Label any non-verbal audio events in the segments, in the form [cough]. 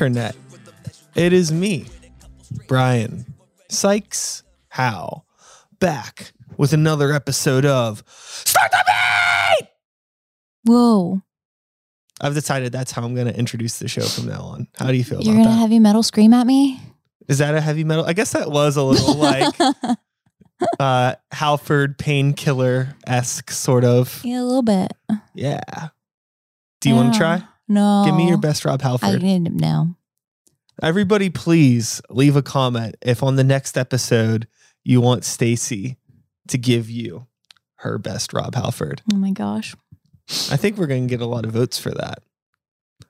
Internet. It is me, Brian Sykes How, back with another episode of Start the Beat! Whoa. I've decided that's how I'm going to introduce the show from now on. How do you feel about it? You're gonna that? heavy metal scream at me? Is that a heavy metal? I guess that was a little [laughs] like uh Halford painkiller esque sort of. yeah, a little bit. Yeah. Do you want to try? No. Give me your best Rob Halford. I need to know. Everybody, please leave a comment if on the next episode you want Stacy to give you her best Rob Halford. Oh my gosh. I think we're going to get a lot of votes for that.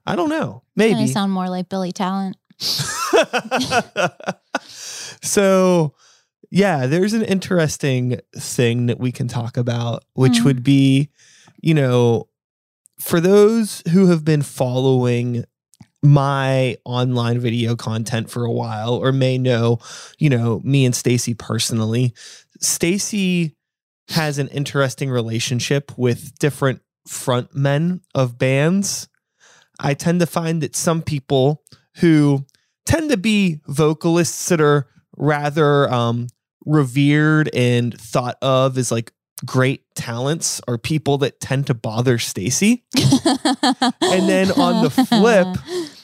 I don't know. Maybe. sound more like Billy Talent. [laughs] so, yeah, there's an interesting thing that we can talk about, which Hmm. would be, you know, for those who have been following my online video content for a while or may know, you know, me and Stacy personally, Stacy has an interesting relationship with different front men of bands. I tend to find that some people who tend to be vocalists that are rather um, revered and thought of as like great talents are people that tend to bother Stacy. and then on the flip, [laughs]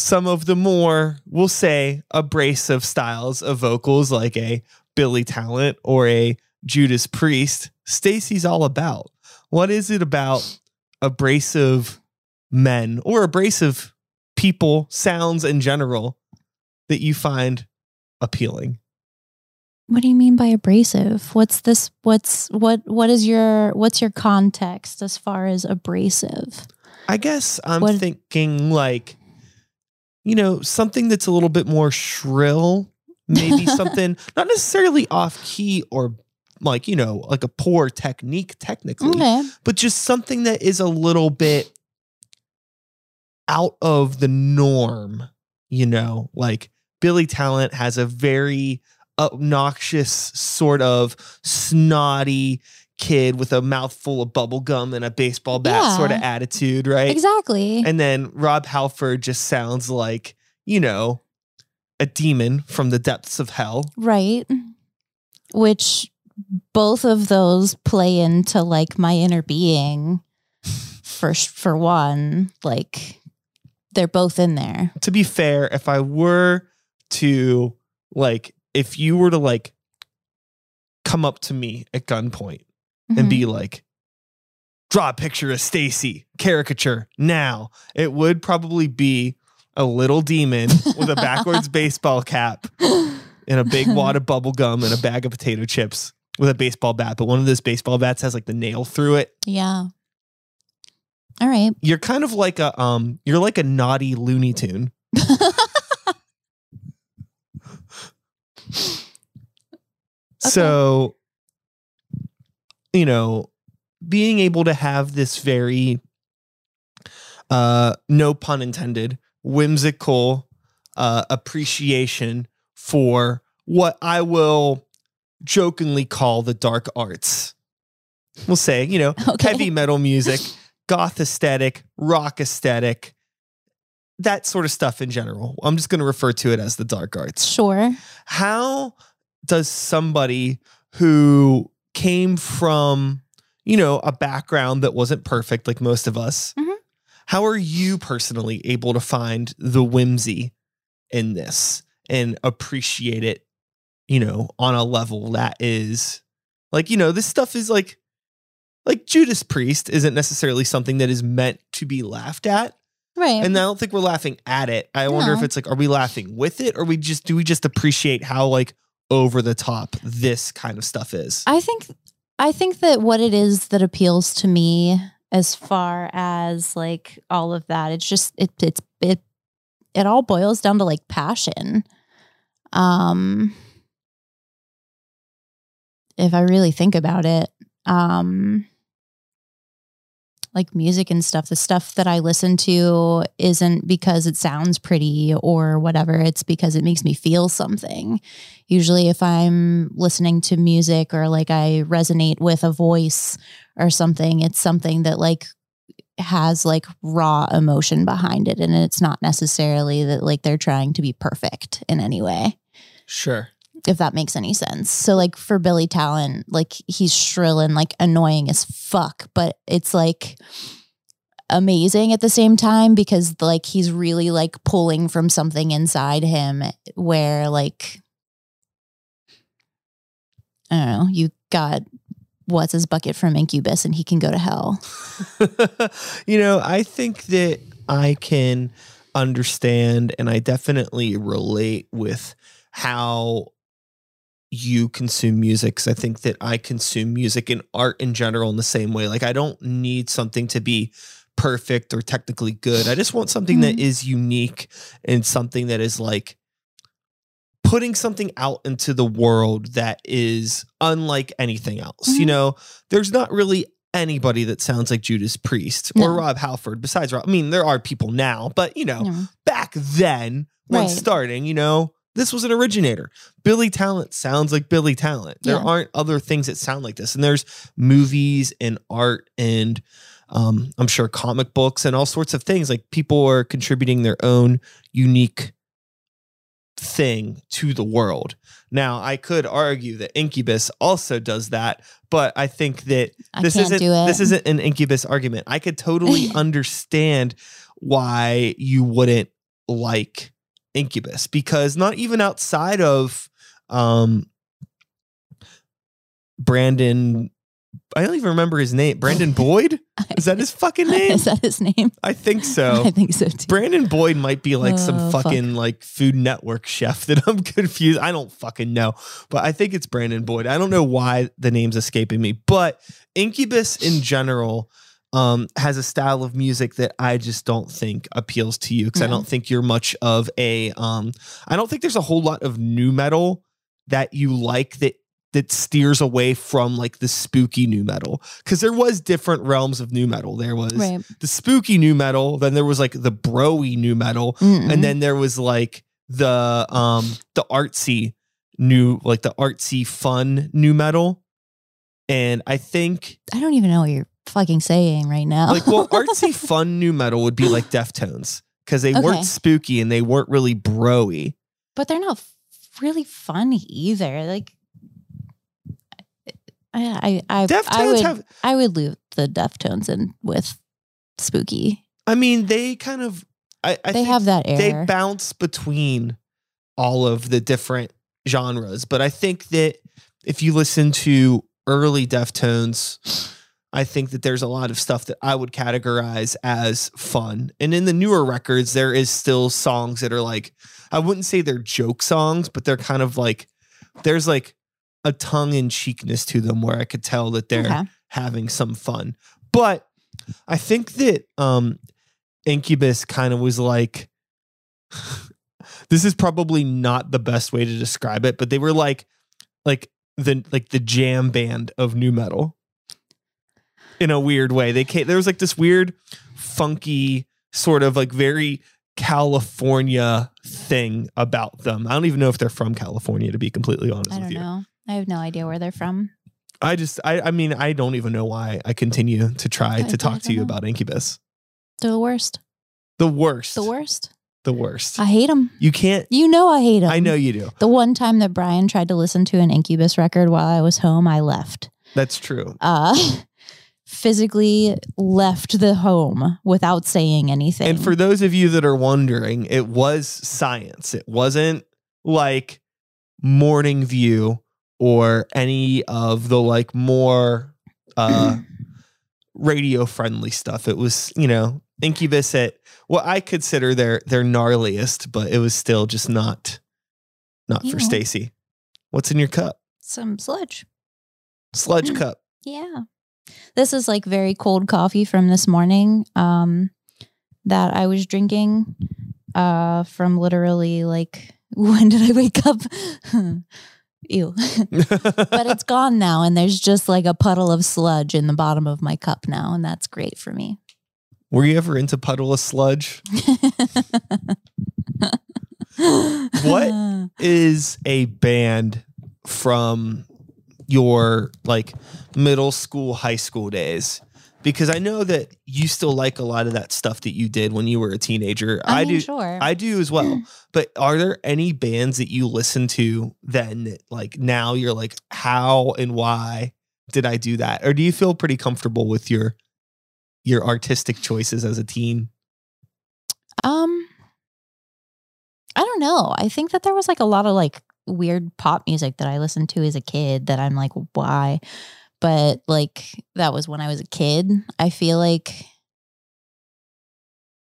Some of the more, we'll say, abrasive styles of vocals, like a Billy Talent or a Judas Priest, Stacy's all about. What is it about abrasive men or abrasive people, sounds in general, that you find appealing? What do you mean by abrasive? What's this what's what what is your what's your context as far as abrasive? I guess I'm What- thinking like, you know, something that's a little bit more shrill, maybe [laughs] something not necessarily off key or like, you know, like a poor technique technically, Okay. but just something that is a little bit out of the norm, you know, like Billy Talent has a very obnoxious sort of snotty kid with a mouthful of bubble gum and a baseball bat Yeah. sort of attitude, right? Exactly. And then Rob Halford just sounds like, you know, a demon from the depths of hell. right. Which both of those play into like my inner being [laughs] for for one, like they're both in there. To be fair, if I were to like if you were to like come up to me at gunpoint and Mhm. be like draw a picture of Stacy, caricature now, it would probably be a little demon with a backwards [laughs] baseball cap and a big wad of bubble gum and a bag of potato chips with a baseball bat. But one of those baseball bats has like the nail through it. yeah. All right. You're kind of like a um, you're like a naughty Looney Tune. [laughs] [gasps] So, you know, being able to have this very, uh, no pun intended, whimsical uh, appreciation for what I will jokingly call the dark arts. We'll say, you know, [laughs] Okay. heavy metal music, goth aesthetic, rock aesthetic, that sort of stuff in general. I'm just going to refer to it as the dark arts Sure. how does somebody who came from you know a background that wasn't perfect like most of us Mhm. how are you personally able to find the whimsy in this and appreciate it you know on a level that is like you know this stuff is like like Judas Priest isn't necessarily something that is meant to be laughed at Right. and I don't think we're laughing at it. I wonder if it's like, are we laughing with it, or we just do we just appreciate how like over the top this kind of stuff is? I think I think that what it is that appeals to me as far as like all of that, it's just it it's it it all boils down to like passion. Um if I really think about it, um like music and stuff, the stuff that I listen to isn't because it sounds pretty or whatever. It's because it makes me feel something. Usually, if I'm listening to music or like I resonate with a voice or something, it's something that like has like raw emotion behind it and it's not necessarily that like they're trying to be perfect in any way Sure. If that makes any sense. So like for billy talent like he's shrill and like annoying as fuck but it's like amazing at the same time because like he's really like pulling from something inside him where like i don't know you got what's his bucket from incubus and he can go to hell. [laughs] You know, I think that I can understand and I definitely relate with how you consume music. 'cause I think that I consume music and art in general in the same way. Like, I don't need something to be perfect or technically good. I just want something that Mhm. is unique and something that is like putting something out into the world that is unlike anything else. You Mhm. know, there's not really anybody that sounds like Judas Priest or Rob Halford besides Rob. I mean, there are people now, but you know, Yeah. back then when Right. starting, you know, this was an originator. Billy Talent sounds like Billy Talent. There Yeah. aren't other things that sound like this. And there's movies and art and um, I'm sure comic books and all sorts of things. Like people are contributing their own unique thing to the world. Now, I could argue that Incubus also does that, but I think that I this isn't this isn't an incubus argument. I could totally [laughs] understand why you wouldn't like incubus because not even outside of um Brandon I don't even remember his name. Brandon [laughs] Boyd? Is that his fucking [laughs] name? Is that his name? I think so. [laughs] I think so too. Brandon Boyd might be like some Oh, fuck. fucking like Food Network chef that I'm confused. I don't fucking know, but I think it's Brandon Boyd. I don't know why the name's escaping me, but Incubus in general um, has a style of music that I just don't think appeals to you because I don't think you're much of a. Um, I don't think there's a whole lot of new metal that you like that that steers away from like the spooky new metal because there was different realms of new metal. There was Right. the spooky new metal, then there was like the broy new metal, Mm-mm. and then there was like the um the artsy new like the artsy fun new metal. And I think I don't even know what you're fucking saying right now. like well [laughs] artsy fun new metal would be like Deftones because they Okay. weren't spooky and they weren't really broy. but they're not f- really fun either. Like, I, I, I, I Deftones would, have I would leave the Deftones in with spooky. I mean they kind of I, I they think have that air. they bounce between all of the different genres. But I think that if you listen to early Deftones, I think that there's a lot of stuff that I would categorize as fun. And in the newer records, there is still songs that are like, I wouldn't say they're joke songs, but they're kind of like, there's like a tongue in cheekness to them where I could tell that they're Okay. having some fun. But I think that um Incubus kind of was like [laughs] this is probably not the best way to describe it, but they were like like the like the jam band of new metal. In a weird way. They came there was like this weird funky sort of like very California thing about them. I don't even know if they're from California to be completely honest I with don't you. know. I have no idea where they're from. I just I I mean I don't even know why I continue to try I to talk to you know. about Incubus. They're the worst. The worst. The worst. The worst. I hate them. you can't You know I hate them. I know you do. The one time that Brian tried to listen to an Incubus record while I was home, I left. That's true. Uh, [laughs] physically left the home without saying anything. And for those of you that are wondering, it was science. It wasn't like Morning View or any of the like more uh [clears throat] radio friendly stuff. It was, you know, Incubus at what I consider their their gnarliest, but it was still just not not for. Stacy. What's in your cup? some sludge. Sludge cup. Yeah. This is like very cold coffee from this morning um that I was drinking uh from literally like [laughs] when did I wake up? [laughs] Ew. [laughs] but it's gone now and there's just like a puddle of sludge in the bottom of my cup now and that's great for me. Were you ever into puddle of sludge? What? is a band from your like middle school, high school days because I know that you still like a lot of that stuff that you did when you were a teenager. I, I, mean, do. Sure. I do as well. But are there any bands that you listen to then that, like now you're like, how and why did I do that? Or do you feel pretty comfortable with your your artistic choices as a teen? Um, I don't know. I think that there was like a lot of like weird pop music that I listened to as a kid that I'm like, why? But like that was when I was a kid. I feel like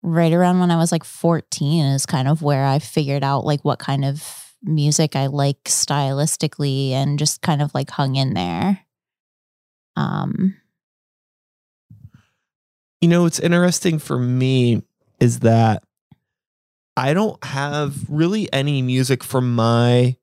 right around when I was like 14 is kind of where I figured out like what kind of music I like stylistically and just kind of like hung in there. Um, You know, what's interesting for me is that I don't have really any music from my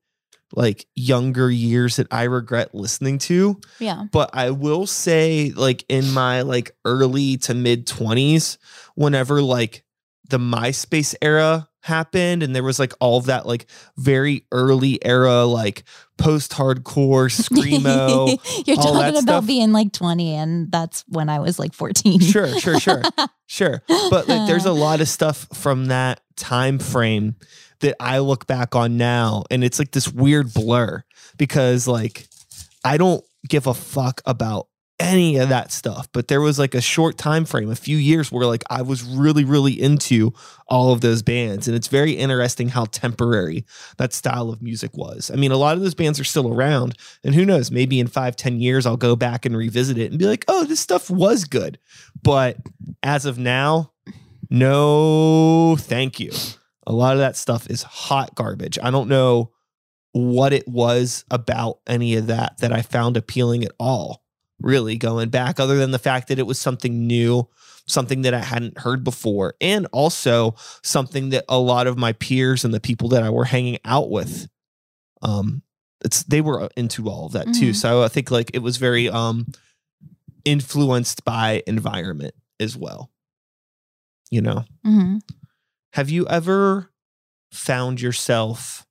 like younger years that I regret listening to. yeah. but I will say like in my like early to mid 20s whenever like the MySpace era happened and there was like all of that like very early era like post-hardcore screamo [laughs] You're talking about stuff. being like 20 and that's when I was like 14. sure sure sure [laughs] sure but like there's a uh. lot of stuff from that time frame that I look back on now and it's like this weird blur because like I don't give a fuck about any of that stuff but there was like a short time frame a few years where like I was really really into all of those bands and it's very interesting how temporary that style of music was. I mean a lot of those bands are still around and who knows maybe in five ten years I'll go back and revisit it and be like oh this stuff was good. But as of now no thank you. A lot of that stuff is hot garbage. I don't know what it was about any of that that i found appealing at all really going back other than the fact that it was something new something that i hadn't heard before and also something that a lot of my peers and the people that i were hanging out with um it's they were into all of that too Mhm. so i think like it was very um influenced by environment as well you know mm-hmm. have you ever found yourself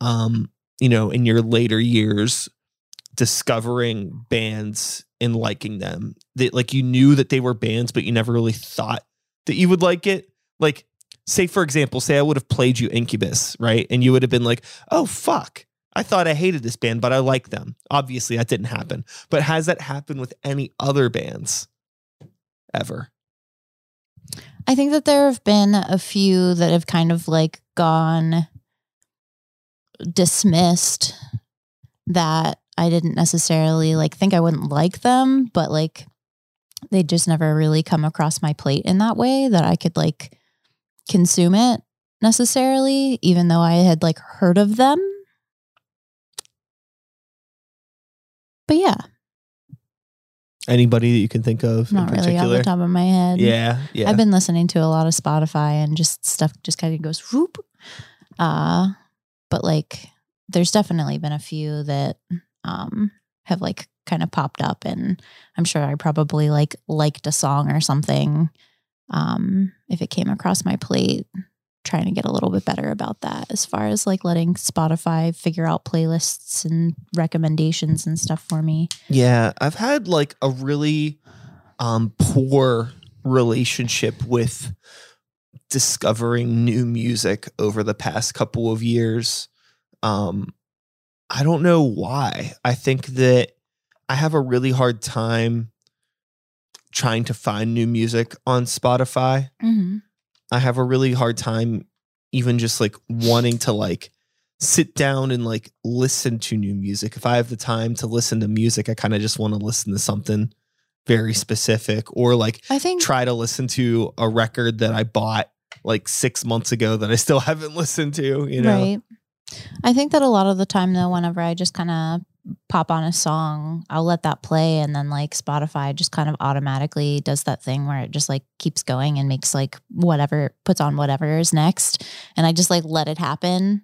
um you know in your later years discovering bands and liking them. That like you knew that they were bands but you never really thought that you would like it. Like say for example say i would have played you incubus right? And you would have been like oh fuck. I thought i hated this band but i like them. Obviously that didn't happen. But has that happened with any other bands ever? I think that there have been a few that have kind of like gone dismissed that I didn't necessarily like think I wouldn't like them, but like they just never really come across my plate in that way that I could like consume it necessarily, even though I had like heard of them. But yeah, anybody that you can think of not in really off particular the top of my head. yeah yeah I've been listening to a lot of Spotify and just stuff just kind of goes whoop. Uh, but like there's definitely been a few that um have like kind of popped up and I'm sure I probably like liked a song or something um if it came across my plate trying to get a little bit better about that as far as like letting Spotify figure out playlists and recommendations and stuff for me. Yeah, I've had like a really um poor relationship with discovering new music over the past couple of years. Um I don't know why. I think that I have a really hard time trying to find new music on Spotify. Mm-hmm. I have a really hard time even just like wanting to like sit down and like listen to new music. If I have the time to listen to music, I kind of just want to listen to something very specific or like I think try to listen to a record that I bought like 6 months ago that I still [laughs] haven't listened to, you know. Right. I think that a lot of the time though, whenever I just kind of pop on a song, I'll let that play and then like Spotify just kind of automatically does that thing where it just like keeps going and makes like whatever puts on whatever is next. And I just like let it happen.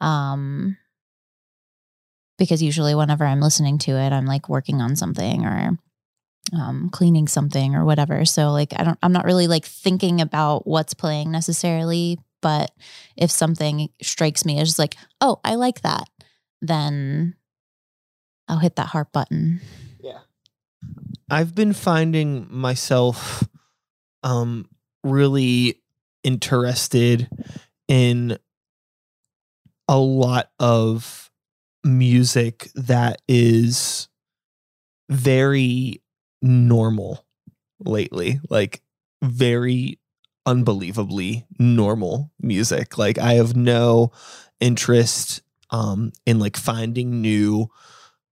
Um because usually whenever I'm listening to it, I'm like working on something or um cleaning something or whatever. So like I don't I'm not really like thinking about what's playing necessarily, but if something strikes me as just like, oh, I like that, then I'll hit that heart button. Yeah. I've been finding myself um really interested in a lot of music that is very normal lately like very unbelievably normal music. Like i have no interest um in like finding new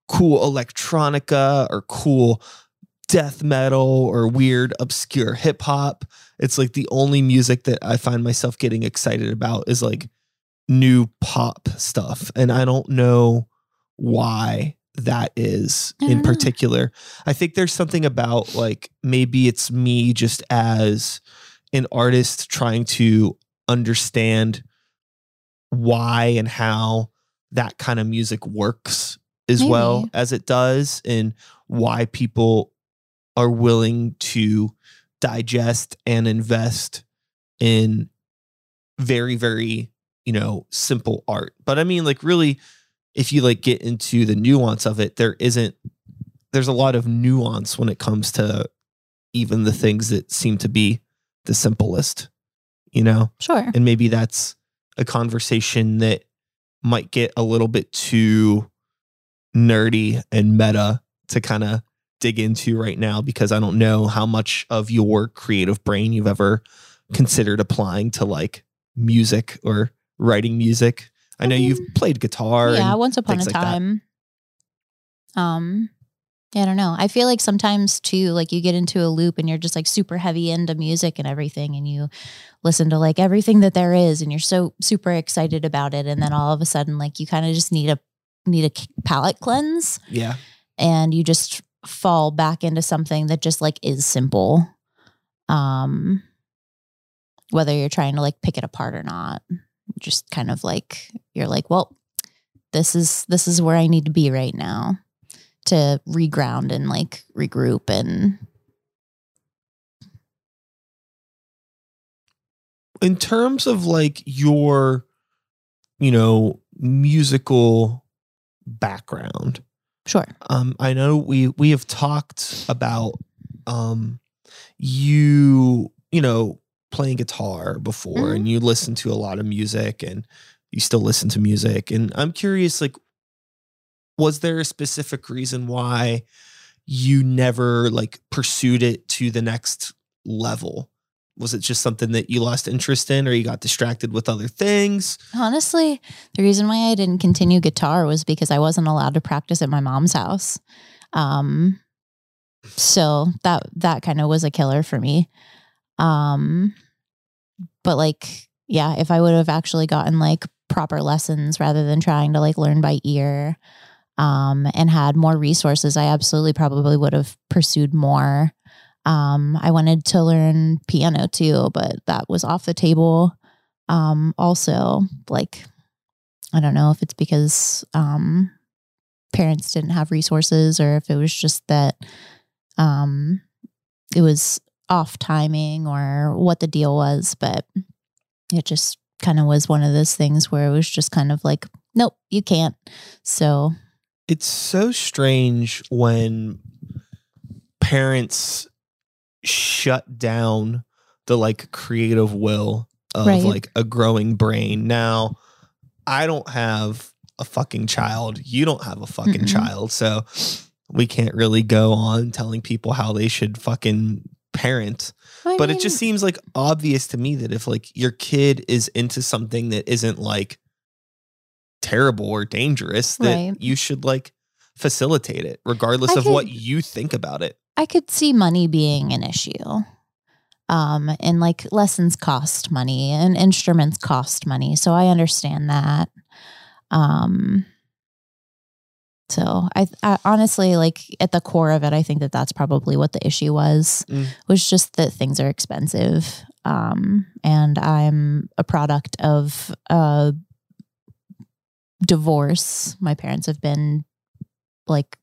cool electronica or cool death metal or weird obscure hip hop. It's like the only music that i find myself getting excited about is like new pop stuff. And i don't know why that is in don't know. particular. I think there's something about like maybe it's me just as an artist trying to understand why and how that kind of music works as well as it does and why people are willing to digest and invest in very very you know simple art. But i mean like really if you like get into the nuance of it there isn't there's a lot of nuance when it comes to even the things that seem to be the simplest you know Sure. and maybe that's a conversation that might get a little bit too nerdy and meta to kind of dig into right now because I don't know how much of your creative brain you've ever considered applying to like music or writing music. I know you've Um, played guitar. yeah, once upon a like that. time. Um, yeah, I don't know. I feel like sometimes too, like you get into a loop and you're just like super heavy into music and everything, and you listen to like everything that there is, and you're so super excited about it, and then all of a sudden, like you kind of just need a need a palate cleanse, yeah. and you just fall back into something that just like is simple. Um, whether you're trying to like pick it apart or not, just kind of like you're like, well, this is this is where I need to be right now to reground and like regroup and in terms of like your you know musical background sure. um i know we we have talked about um you you know playing guitar before Mhm. and you listen to a lot of music and you still listen to music and i'm curious like was there a specific reason why you never like pursued it to the next level was it just something that you lost interest in or you got distracted with other things Honestly, the reason why I didn't continue guitar was because I wasn't allowed to practice at my mom's house. Um so that that kind of was a killer for me. Um but like yeah, if I would have actually gotten like proper lessons rather than trying to like learn by ear um and had more resources, I absolutely probably would have pursued more. Um I wanted to learn piano too, but that was off the table um also like i don't know if it's because um parents didn't have resources or if it was just that um it was off timing or what the deal was but it just kind of was one of those things where it was just kind of like nope you can't so it's so strange when parents shut down the like creative will of Right. like a growing brain. Now, I don't have a fucking child. You don't have a fucking Mm-mm. child. So we can't really go on telling people how they should fucking parent. I But it just seems like obvious to me that if like your kid is into something that isn't like terrible or dangerous, that Right. you should like facilitate it, regardless I of what you think about it. I could see money being an issue. Um, and like lessons cost money and instruments cost money. So I understand that. Um, so I, I honestly like at the core of it, I think that that's probably what the issue was, Mm. was just that things are expensive. Um, and I'm a product of a divorce. My parents have been like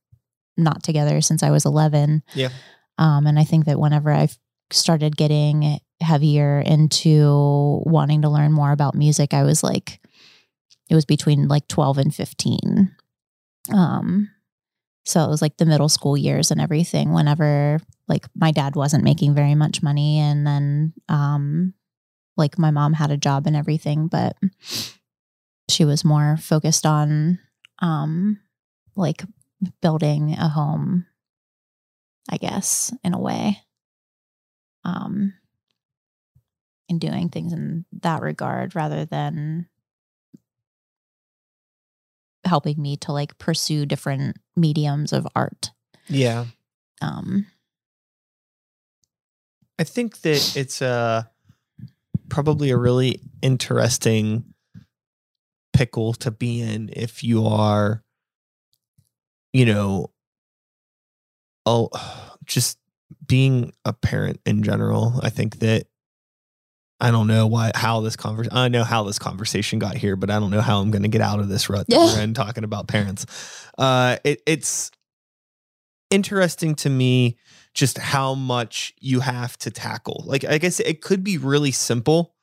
not together since I was 11. Yeah. Um, and I think that whenever I started getting heavier into wanting to learn more about music, I was like, it was between like 12 and 15. Um, So it was like the middle school years and everything. Whenever like my dad wasn't making very much money, and then um, like my mom had a job and everything, but she was more focused on um, like building a home, I guess, in a way. Um, and doing things in that regard rather than helping me to like pursue different mediums of art. Yeah. Um I think that it's uh probably a really interesting pickle to be in if you are you know oh just being a parent in general. I think that I don't know why how this conversation I know how this conversation got here, but I don't know how I'm going to get out of this rut that Yeah. we're in talking about parents. Uh, it, it's interesting to me just how much you have to tackle. Like I guess it could be really simple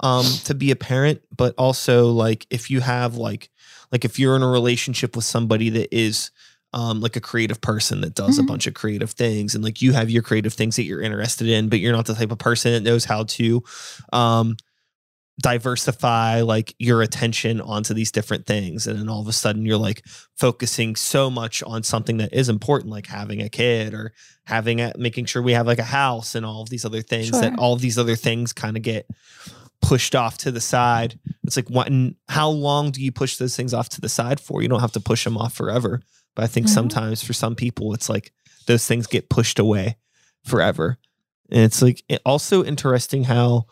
um to be a parent, but also like if you have like like if you're in a relationship with somebody that is um like a creative person that does Mhm. a bunch of creative things and like you have your creative things that you're interested in, but you're not the type of person that knows how to um diversify like your attention onto these different things and then all of a sudden you're like focusing so much on something that is important like having a kid or having a making sure we have like a house and all of these other things that all of these other things kind of get pushed off to the side. It's like what and how long do you push those things off to the side for? You don't have to push them off forever. But i think Mhm. sometimes for some people it's like those things get pushed away forever. And it's like also interesting how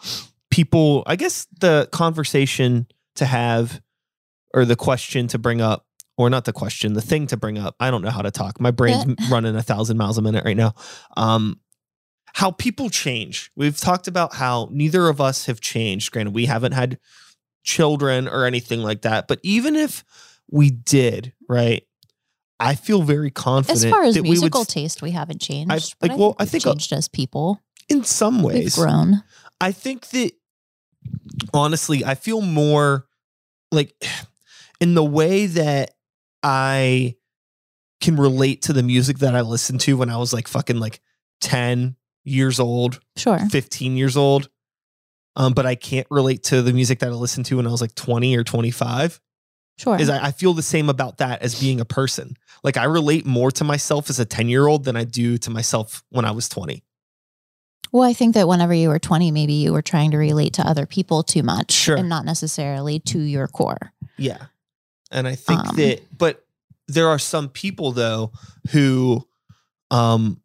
people i guess the conversation to have or the question to bring up or not the question the thing to bring up i don't know how to talk. My brain's [laughs] running a thousand miles a minute right now. Um how people change we've talked about how neither of us have changed granted we haven't had children or anything like that but even if we did right i feel very confident as far as that we musical would taste, we haven't changed. I- but like, well, I we've think a- changed as people. in some We've ways grown. I think that honestly, I feel more like [sighs] in the way that I can relate to the music that I listened to when I was like fucking like 10 years old, Sure. 15 years old. Um, but I can't relate to the music that I listened to when I was like 20 or 25. Sure. Is I, I feel the same about that as being a person. Like I relate more to myself as a 10 year old than I do to myself when I was 20. Well, I think that whenever you were 20, maybe you were trying to relate to other people too much Sure. and not necessarily to your core. Yeah. And I think Um, that but there are some people though who um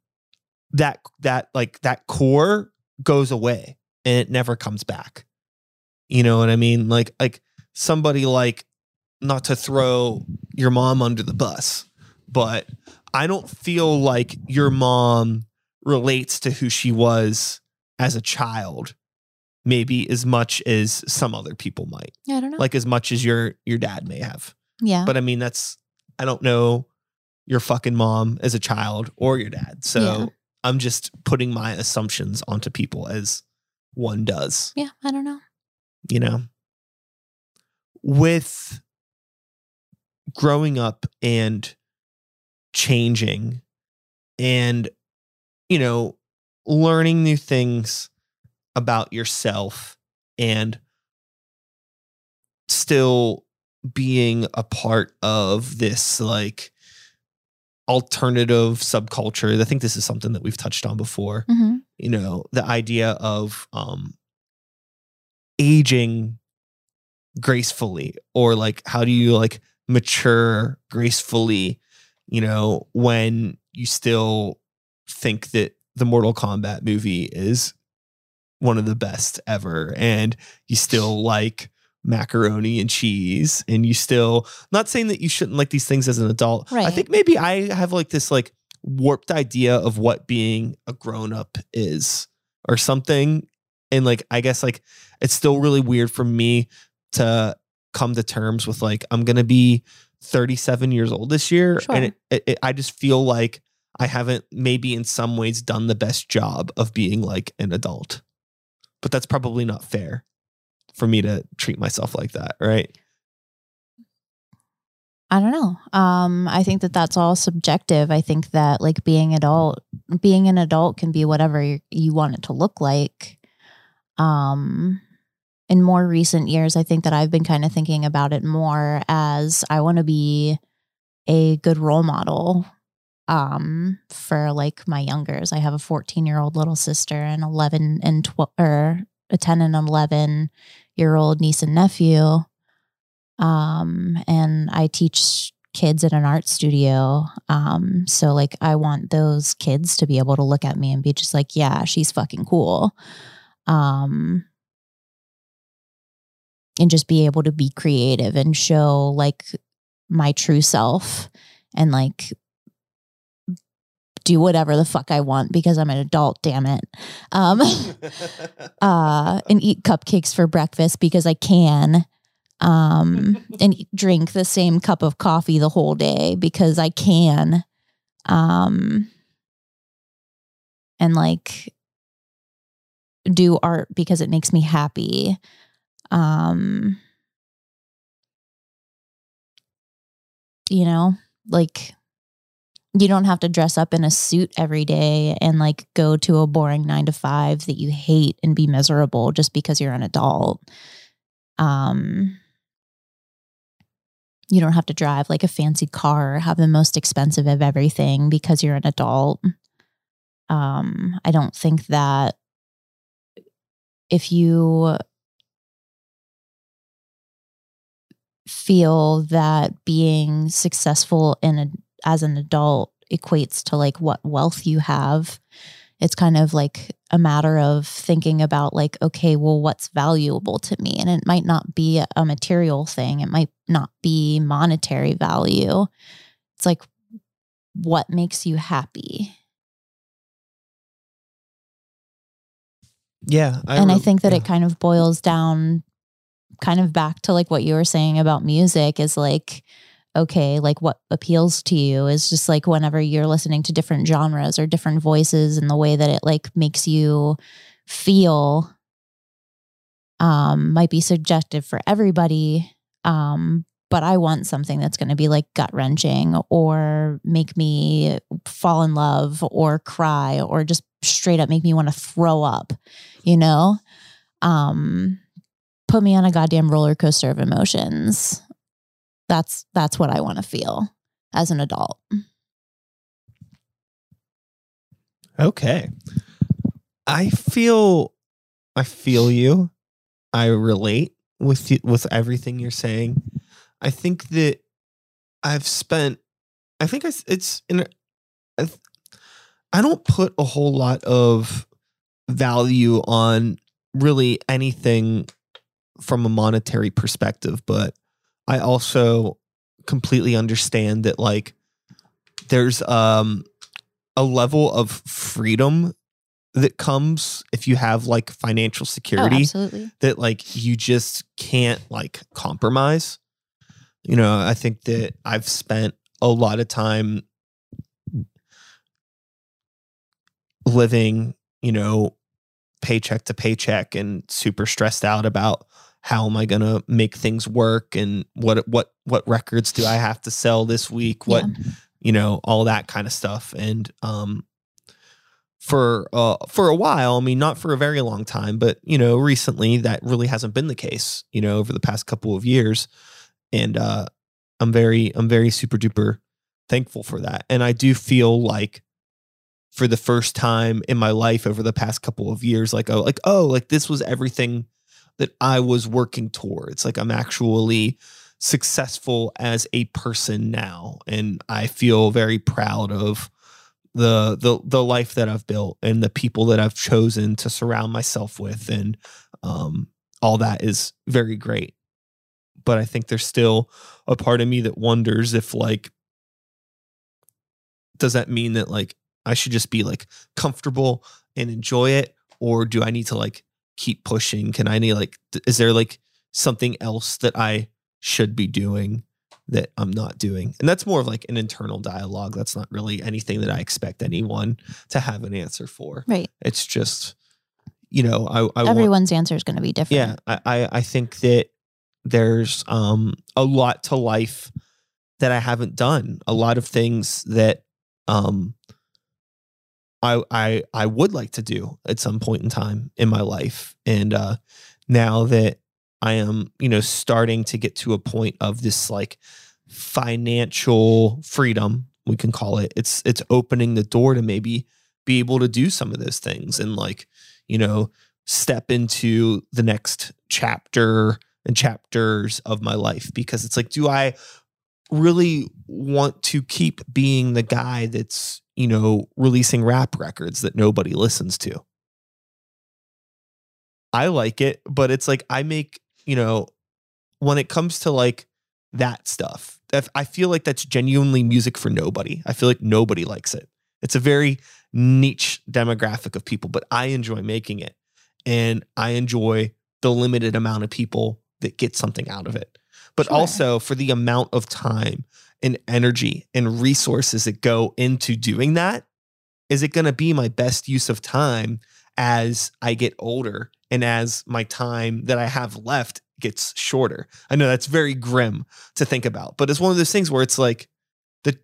that that like that core goes away and it never comes back. You know what I mean? Like like somebody like not to throw your mom under the bus, but I don't feel like your mom relates to who she was as a child maybe as much as some other people might Yeah, I don't know. like as much as your your dad may have. yeah. But I mean, that's I don't know your fucking mom as a child or your dad, so Yeah. I'm just putting my assumptions onto people as one does. yeah, I don't know. You know, with growing up and changing, and you know, learning new things about yourself and still being a part of this like alternative subculture. I think this is something that we've touched on before. hmm You know, the idea of um aging gracefully or like how do you like mature gracefully, you know, when you still think that the Mortal Kombat movie is one of the best ever and you still like macaroni and cheese and you still not saying that you shouldn't like these things as an adult. I think maybe I have like this like warped idea of what being a grown up is or something and like I guess like it's still really weird for me to come to terms with like I'm going to be 37 years old this year Sure. and it, it, it- I just feel like I haven't maybe in some ways done the best job of being like an adult. But that's probably not fair for me to treat myself like that, right? I don't know. Um, I think that that's all subjective. I think that like being adult, being an adult can be whatever you, want it to look like. Um, in more recent years, I think that I've been kind of thinking about it more as I want to be a good role model um for like my youngers. I have a 14 year old little sister and 11 and 12 or a 10 and 11 year old niece and nephew. Um, and I teach kids at an art studio. Um, so like I want those kids to be able to look at me and be just like, yeah, she's fucking cool. Um, and just be able to be creative and show like my true self and like do whatever the fuck I want because I'm an adult, damn it. Um, [laughs] uh, and eat cupcakes for breakfast because I can. Um, [laughs] and drink the same cup of coffee the whole day because I can. Um, and like do art because it makes me happy. Um, you know, like you don't have to dress up in a suit every day and like go to a boring nine to five that you hate and be miserable just because you're an adult. Um, you don't have to drive like a fancy car or have the most expensive of everything because you're an adult. Um, I don't think that if you feel that being successful in a as an adult equates to like what wealth you have. It's kind of like a matter of thinking about like okay well what's valuable to me? And it might not be a material thing. It might not be monetary value. It's like what makes you happy? Yeah I and re- i think that yeah. it kind of boils down kind of back to like what you were saying about music is like okay like what appeals to you is just like whenever you're listening to different genres or different voices and the way that it like makes you feel um might be subjective for everybody um but I want something that's going to be like gut wrenching or make me fall in love or cry or just straight up make me want to throw up, you know? Um, put me on a goddamn roller coaster of emotions. That's that's what I want to feel as an adult. Okay. I feel I feel you. I relate with you, with everything you're saying. I think that I've spent I think it's in I, I don't put a whole lot of value on really anything from a monetary perspective, but I also completely understand that like there's um a level of freedom that comes if you have like financial security oh, that like you just can't like compromise. You know, I think that I've spent a lot of time living, you know, paycheck to paycheck and super stressed out about how am I going to make things work and what what what records do I have to sell this week? What yeah. you know, all that kind of stuff. And um for uh for a while, I mean not for a very long time, but you know, recently that really hasn't been the case, you know, over the past couple of years. And uh I'm very I'm very super duper thankful for that. And I do feel like for the first time in my life over the past couple of years like oh like oh like this was everything that I was working towards. Like I'm actually successful as a person now and I feel very proud of the the the life that I've built and the people that I've chosen to surround myself with and um all that is very great. But I think there's still a part of me that wonders if like does that mean that like I should just be like comfortable and enjoy it or do I need to like keep pushing? Can I need like is there like something else that I should be doing that I'm not doing? And that's more of like an internal dialogue. That's not really anything that I expect anyone to have an answer for. Right. It's just you know, I, I everyone's want, answer is going to be different. Yeah, I, I I think that there's um a lot to life that I haven't done, a lot of things that um I I I would like to do at some point in time in my life. And uh now that I am, you know, starting to get to a point of this like financial freedom, we can call it. It's it's opening the door to maybe be able to do some of those things and like, you know, step into the next chapter and chapters of my life because it's like do I really want to keep being the guy that's, you know, releasing rap records that nobody listens to? I like it, but it's like I make, you know, when it comes to like that stuff, I feel like that's genuinely music for nobody. I feel like nobody likes it. It's a very niche demographic of people, but I enjoy making it. And I enjoy the limited amount of people that get something out of it. But sure. also for the amount of time and energy and resources that go into doing that, is it going to be my best use of time as I get older and as my time that I have left gets shorter. I know that's very grim to think about, but it's one of those things where it's like the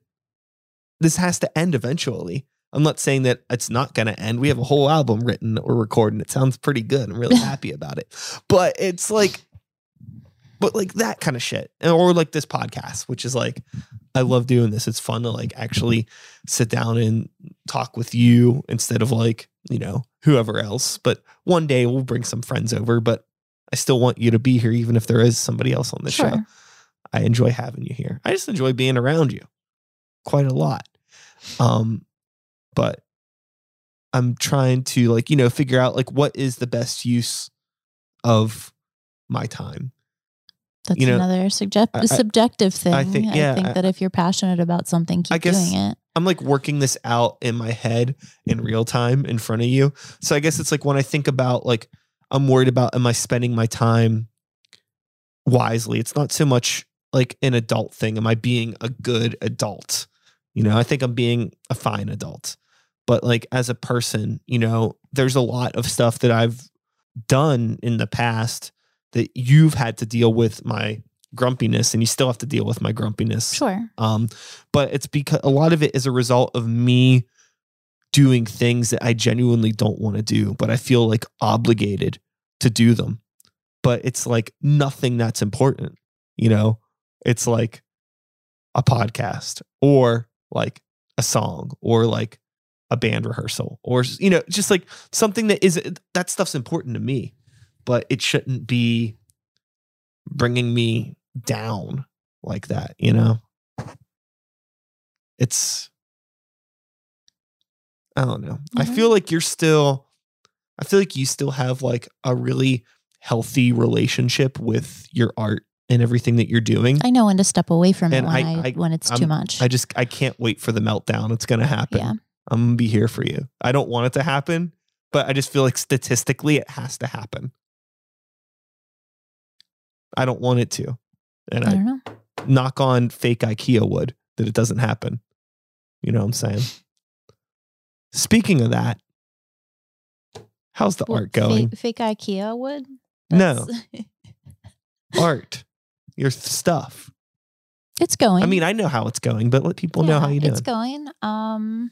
this has to end eventually. I'm not saying that it's not going to end. We have a whole album written or recorded. It sounds pretty good. I'm really [laughs] happy about it. But it's like but like that kind of shit. Or like this podcast, which is like I love doing this. It's fun to like actually sit down and talk with you instead of like, you know, whoever else. But one day we'll bring some friends over, but I still want you to be here, even if there is somebody else on the sure. show. I enjoy having you here. I just enjoy being around you quite a lot. Um, but I'm trying to like, you know, figure out like what is the best use of my time that's you know, another subject, I, subjective thing. I think, yeah, I think that if you're passionate about something, keep guess, doing it. I'm like working this out in my head in real time in front of you. So I guess it's like when I think about like I'm worried about am I spending my time wisely? It's not so much like an adult thing. Am I being a good adult? You know, I think I'm being a fine adult. But like as a person, you know, there's a lot of stuff that I've done in the past that you've had to deal with my grumpiness and you still have to deal with my grumpiness. Sure. Um, but it's because a lot of it is a result of me doing things that I genuinely don't want to do, but I feel like obligated to do them. But it's like nothing that's important, you know? It's like a podcast or like a song or like a band rehearsal or you know just like something that is that stuff's important to me but it shouldn't be bringing me down like that, you know? It's, I don't know. Mm-hmm. I feel like you're still, I feel like you still have like a really healthy relationship with your art and everything that you're doing. I know when to step away from and it when, I, I, when it's I'm, too much. I just, I can't wait for the meltdown. It's going to happen. Yeah. I'm going to be here for you. I don't want it to happen, but I just feel like statistically it has to happen. I don't want it to. And I, I knock on fake IKEA wood that it doesn't happen. You know what I'm saying? Speaking of that, how's the well, art going? Fake, fake IKEA wood? That's... No. [laughs] art. Your stuff. It's going. I mean, I know how it's going, but let people yeah, know how you doing. It's going. Um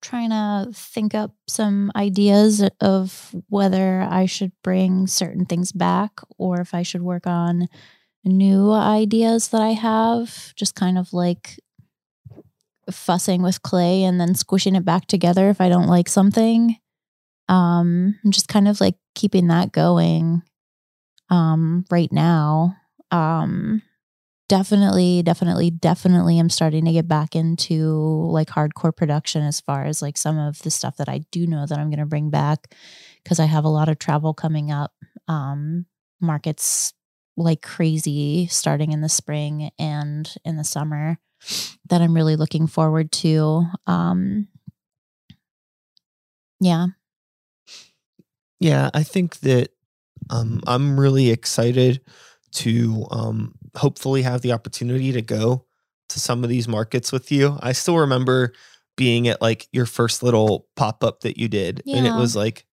trying to think up some ideas of whether I should bring certain things back or if I should work on new ideas that I have, just kind of like fussing with clay and then squishing it back together if I don't like something. Um, I'm just kind of like keeping that going um right now. Um definitely definitely definitely am starting to get back into like hardcore production as far as like some of the stuff that i do know that i'm going to bring back because i have a lot of travel coming up. Um markets like crazy starting in the spring and in the summer that i'm really looking forward to. Um yeah. Yeah i think that um i'm really excited to um hopefully have the opportunity to go to some of these markets with you. I still remember being at like your first little pop up that you did, yeah. and it was like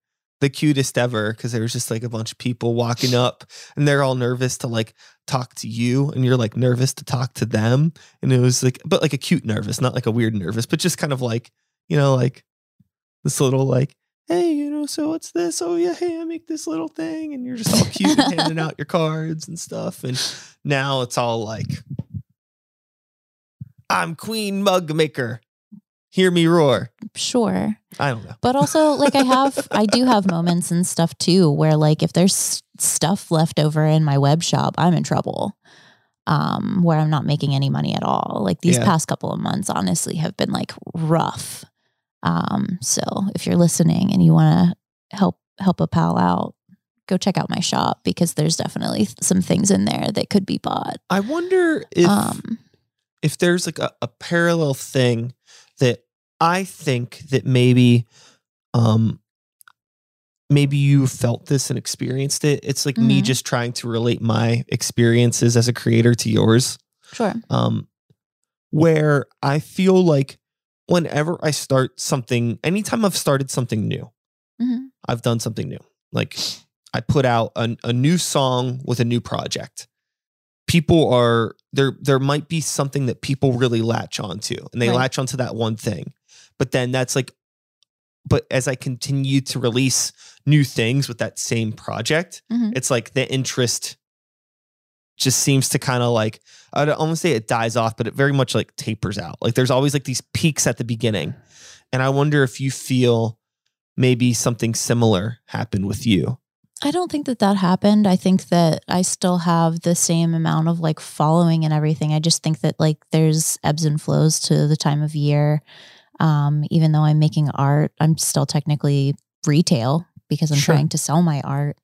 the cutest ever because there was just like a bunch of people walking up and they're all nervous to like talk to you and you're like nervous to talk to them and it was like but like a cute nervous not like a weird nervous but just kind of like you know like this little like hey you know so what's this oh yeah hey i make this little thing and you're just all cute and handing out your cards and stuff and now it's all like i'm queen mug maker hear me roar Sure. i don't know But also, like, I have, I do have moments and stuff too where, like, if there's stuff left over in my web shop, I'm in trouble. Um, where I'm not making any money at all. Like these Yeah. past couple of months, honestly, have been like rough. Um, so if you're listening and you want to help help a pal out, go check out my shop because there's definitely some things in there that could be bought. i wonder if um, if there's like a, a parallel thing that I think that maybe um maybe you felt this and experienced it. It's like me Mhm. just trying to relate my experiences as a creator to yours. sure. Um where I feel like whenever I start something, anytime I've started something new, Mhm. I've done something new. Like I put out a, a new song with a new project. People are there. There might be something that people really latch onto, and they Right. latch onto that one thing. But then that's like, but as I continue to release new things with that same project, Mhm. it's like the interest just seems to kind of like I'd almost say it dies off, but it very much like tapers out. Like there's always like these peaks at the beginning, and I wonder if you feel maybe something similar happened with you. I don't think that that happened. I think that I still have the same amount of like following and everything. I just think that like there's ebbs and flows to the time of year. Um, even though I'm making art, I'm still technically retail because I'm Sure. trying to sell my art.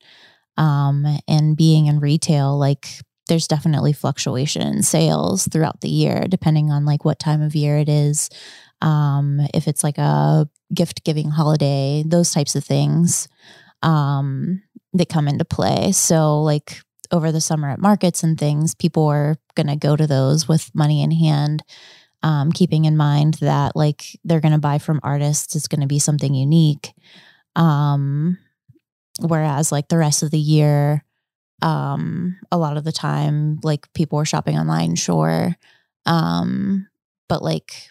Um, and being in retail, like there's definitely fluctuation in sales throughout the year, depending on like what time of year it is. Um, if it's like a gift giving holiday, those types of things. Um, that come into play. So, like over the summer at markets and things, people are going to go to those with money in hand, um, keeping in mind that like they're going to buy from artists it's going to be something unique. Um, whereas, like the rest of the year, um, a lot of the time, like people are shopping online, sure. Um, but like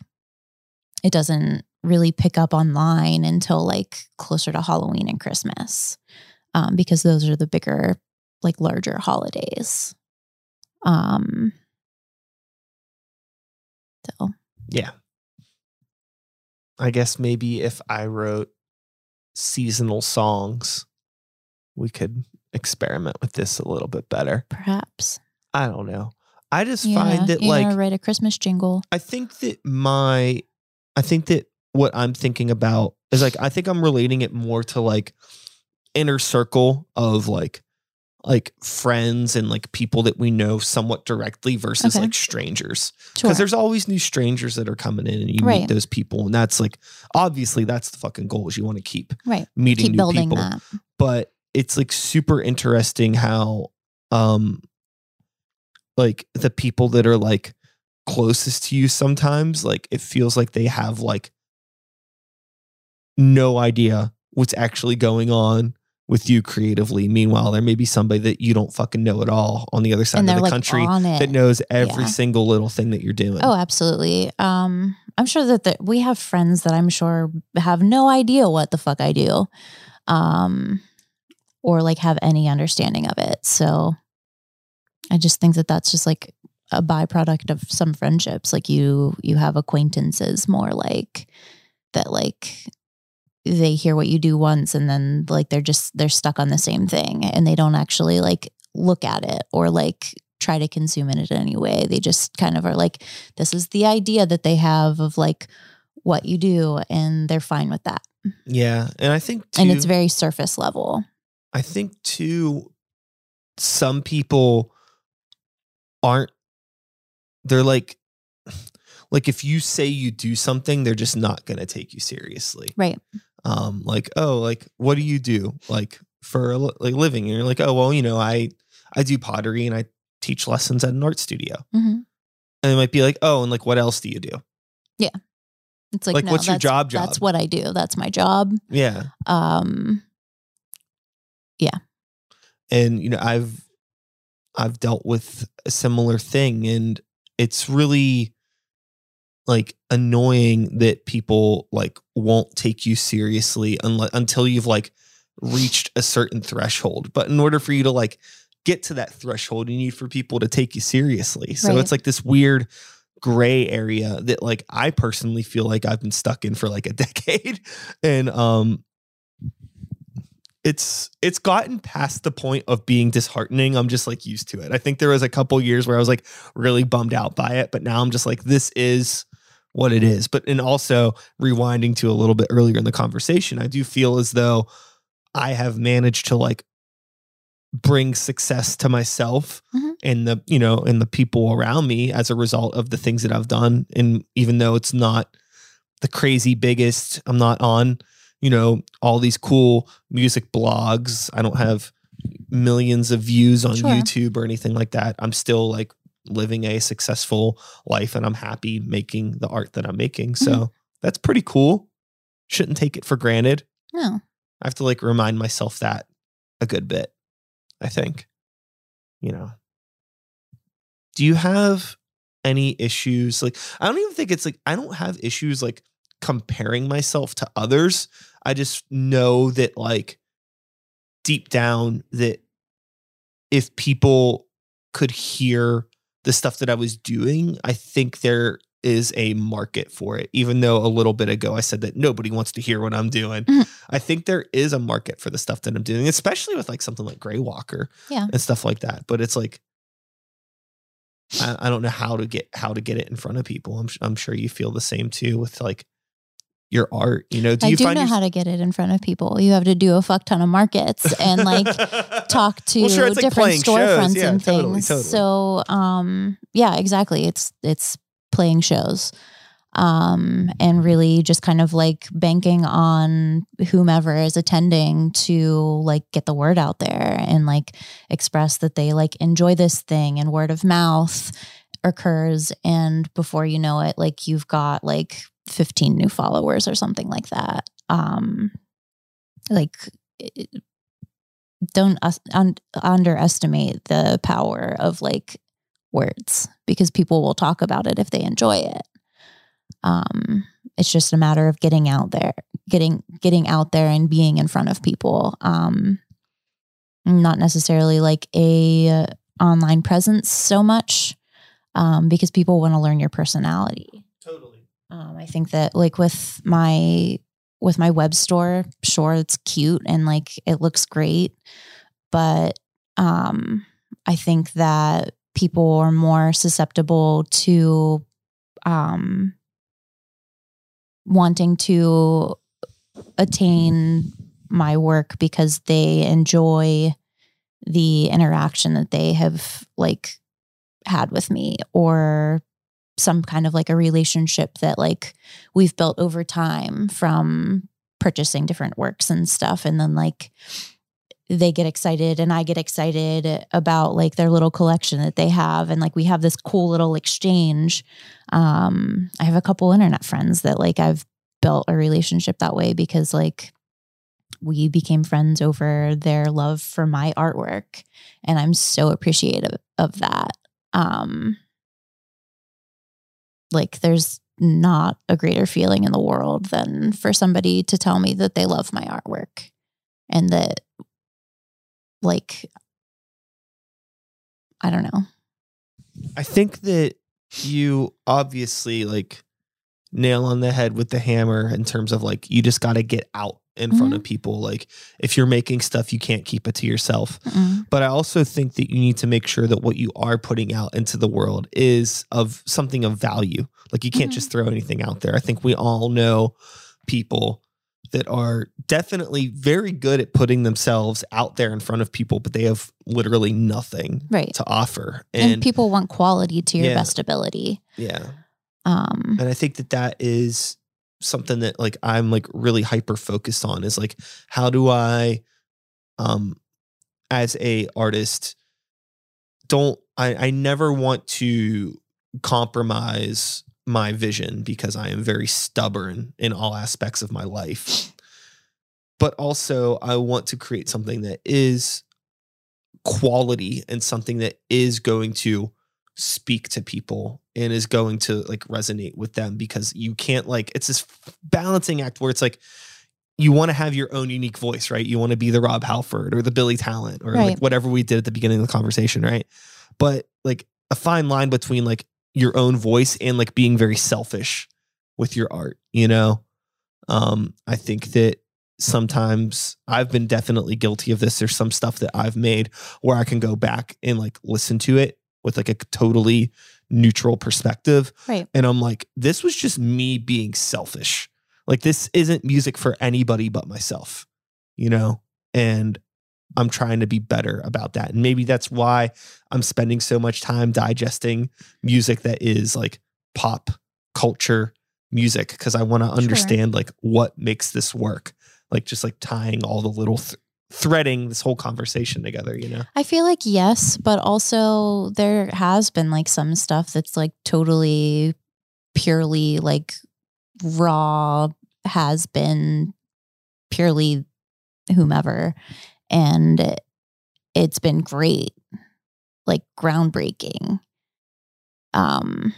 it doesn't really pick up online until like closer to Halloween and Christmas um, because those are the bigger, like larger holidays. Um, so Yeah. I guess maybe if I wrote seasonal songs, we could experiment with this a little bit better. perhaps I don't know. I just yeah, find that you like know, write a Christmas jingle. I think that my I think that what I'm thinking about is like I think I'm relating it more to like inner circle of like like friends and like people that we know somewhat directly versus Okay. like strangers Sure. because there's always new strangers that are coming in and you meet those people and that's like obviously that's the fucking goal is you want to keep right. meeting Keep new people that. but it's like super interesting how um like the people that are like closest to you sometimes like it feels like they have like no idea what's actually going on with you creatively meanwhile there may be somebody that you don't fucking know at all on the other side of the like country that knows every Yeah. single little thing that you're doing Oh, absolutely. Um, I'm sure that the, we have friends that I'm sure have no idea what the fuck I do, um, or like have any understanding of it. So I just think that that's just like a byproduct of some friendships. Like you, you have acquaintances more like that, like they hear what you do once and then like they're just they're stuck on the same thing and they don't actually like look at it or like try to consume it in any way. They just kind of are like, this is the idea that they have of like what you do, and they're fine with that. yeah and i think too, and it's very surface level. I think too, some people aren't, they're like, like if you say you do something, they're just not going to take you seriously. Right. Um, like, oh, like, what do you do? Like for a like living? And you're like, oh, well, you know, I, I do pottery and I teach lessons at an art studio. hmm And it might be like, oh, and like, what else do you do? Yeah it's like, Like, no, what's your that's- job That's what I do. That's my job. Yeah. Um, Yeah. And you know, I've I've dealt with a similar thing and it's really like annoying that people like won't take you seriously unless until you've like reached a certain threshold. But in order for you to like get to that threshold, you need for people to take you seriously. So Right. it's like this weird gray area that like I personally feel like I've been stuck in for like a [laughs] decade. And um it's it's gotten past the point of being disheartening. I'm just like used to it. I think there was a couple years where I was like really bummed out by it, but now I'm just like this is what it is. But and also rewinding to a little bit earlier in the conversation, I do feel as though I have managed to like bring success to myself Mhm. and the you know and the people around me as a result of the things that I've done and even though it's not the crazy biggest I'm not on you know all these cool music blogs I don't have millions of views on Sure. YouTube or anything like that I'm still like living a successful life and I'm happy making the art that I'm making so mm-hmm. that's pretty cool shouldn't take it for granted No. I have to like remind myself that a good bit. I think, you know. Do you have any issues? Like, I don't even think it's like, I don't have issues like comparing myself to others. I just know that, like, deep down, that if people could hear the stuff that I was doing, I think there is a market for it. Even though a little bit ago I said that nobody wants to hear what I'm doing, Mhm. I think there is a market for the stuff that I'm doing, especially with like something like Grey Walker Yeah. and stuff like that. But it's like I, I don't know how to get how to get it in front of people. I'm I'm sure you feel the same too with like your art. You know, do I you do find know how to get it in front of people. You have to do a fuck ton of markets and like [laughs] talk to Well, sure, it's like different storefronts Yeah, and totally, things. totally. So um yeah, exactly. It's it's playing shows. Um and really just kind of like banking on whomever is attending to like get the word out there and like express that they like enjoy this thing and word of mouth occurs and before you know it like you've got like 15 new followers or something like that. Um like don't un- underestimate the power of like words because people will talk about it if they enjoy it. Um it's just a matter of getting out there getting getting out there and being in front of people. Um not necessarily like a uh, online presence so much um because people want to learn your personality. Um, I think that like with my with my web store, sure it's cute and like it looks great, but um, I think that people are more susceptible to um, wanting to attain my work because they enjoy the interaction that they have like had with me or some kind of like a relationship that like we've built over time from purchasing different works and stuff. And then like they get excited and I get excited about like their little collection that they have. And like we have this cool little exchange. Um I have a couple internet friends that like I've built a relationship that way because like we became friends over their love for my artwork. And I'm so appreciative of that. Um like there's not a greater feeling in the world than for somebody to tell me that they love my artwork and that like I don't know. I think that you obviously like nail on the head with the hammer in terms of like you just got to get out in front of people like if you're making stuff you can't keep it to yourself Mm-mm. but i also think that you need to make sure that what you are putting out into the world is of something of value like you can't Mhm. just throw anything out there i think we all know people that are definitely very good at putting themselves out there in front of people but they have literally nothing Right. to offer And, and, people want quality to your Yeah. best ability. yeah Um and i think that that is something that like i'm like really hyper focused on is like how do i um as a artist don't i i never want to compromise my vision because i am very stubborn in all aspects of my life. But also I want to create something that is quality and something that is going to speak to people and is going to like resonate with them because you can't like it's this balancing act where it's like you want to have your own unique voice, right? You want to be the Rob Halford or the Billy Talent or Right. like whatever we did at the beginning of the conversation, right? But like a fine line between like your own voice and like being very selfish with your art, you know? Um, I think that sometimes I've been definitely guilty of this. There's some stuff that I've made where I can go back and like listen to it with like a totally neutral perspective. Right. And I'm like, this was just me being selfish. Like this isn't music for anybody but myself, you know? And I'm trying to be better about that. And maybe that's why I'm spending so much time digesting music that is like pop culture music because I want to understand like what makes this work. Like just like tying all the little th- threading this whole conversation together, you know? I feel like yes, but also there has been like some stuff that's like totally purely like raw has been purely whomever. And it's been great like groundbreaking. Um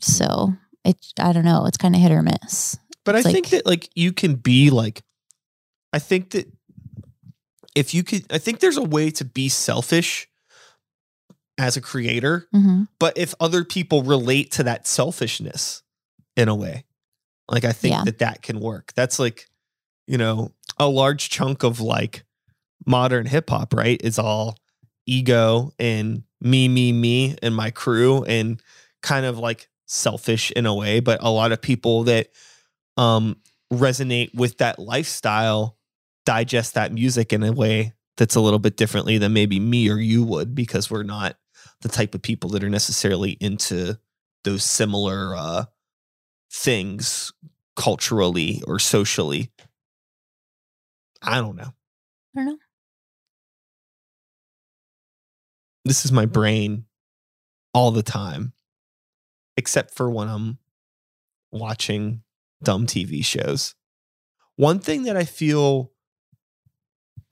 so it i don't know it's kind of hit or miss. But I It's think that like you can be like, I think that if you could, I think there's a way to be selfish as a creator, hmm but if other people relate to that selfishness in a way, like I think Yeah. that that can work. That's like, you know, a large chunk of like modern hip hop, right? Is all ego and me, me, me, and my crew, and kind of like selfish in a way. But a lot of people that um resonate with that lifestyle digest that music in a way that's a little bit differently than maybe me or you would because we're not the type of people that are necessarily into those similar uh things culturally or socially. I don't know. I don't know. this is my brain all the time except for when i'm watching dumb tv shows. One thing that i feel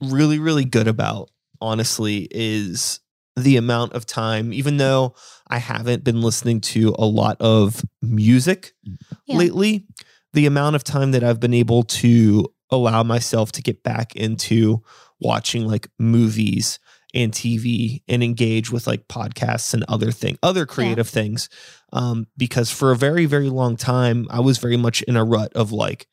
really really good about honestly is the amount of time even though i haven't been listening to a lot of music Yeah. lately the amount of time that i've been able to allow myself to get back into watching like movies and tv and engage with like podcasts and other thing other creative things um because for a very very long time i was very much in a rut of like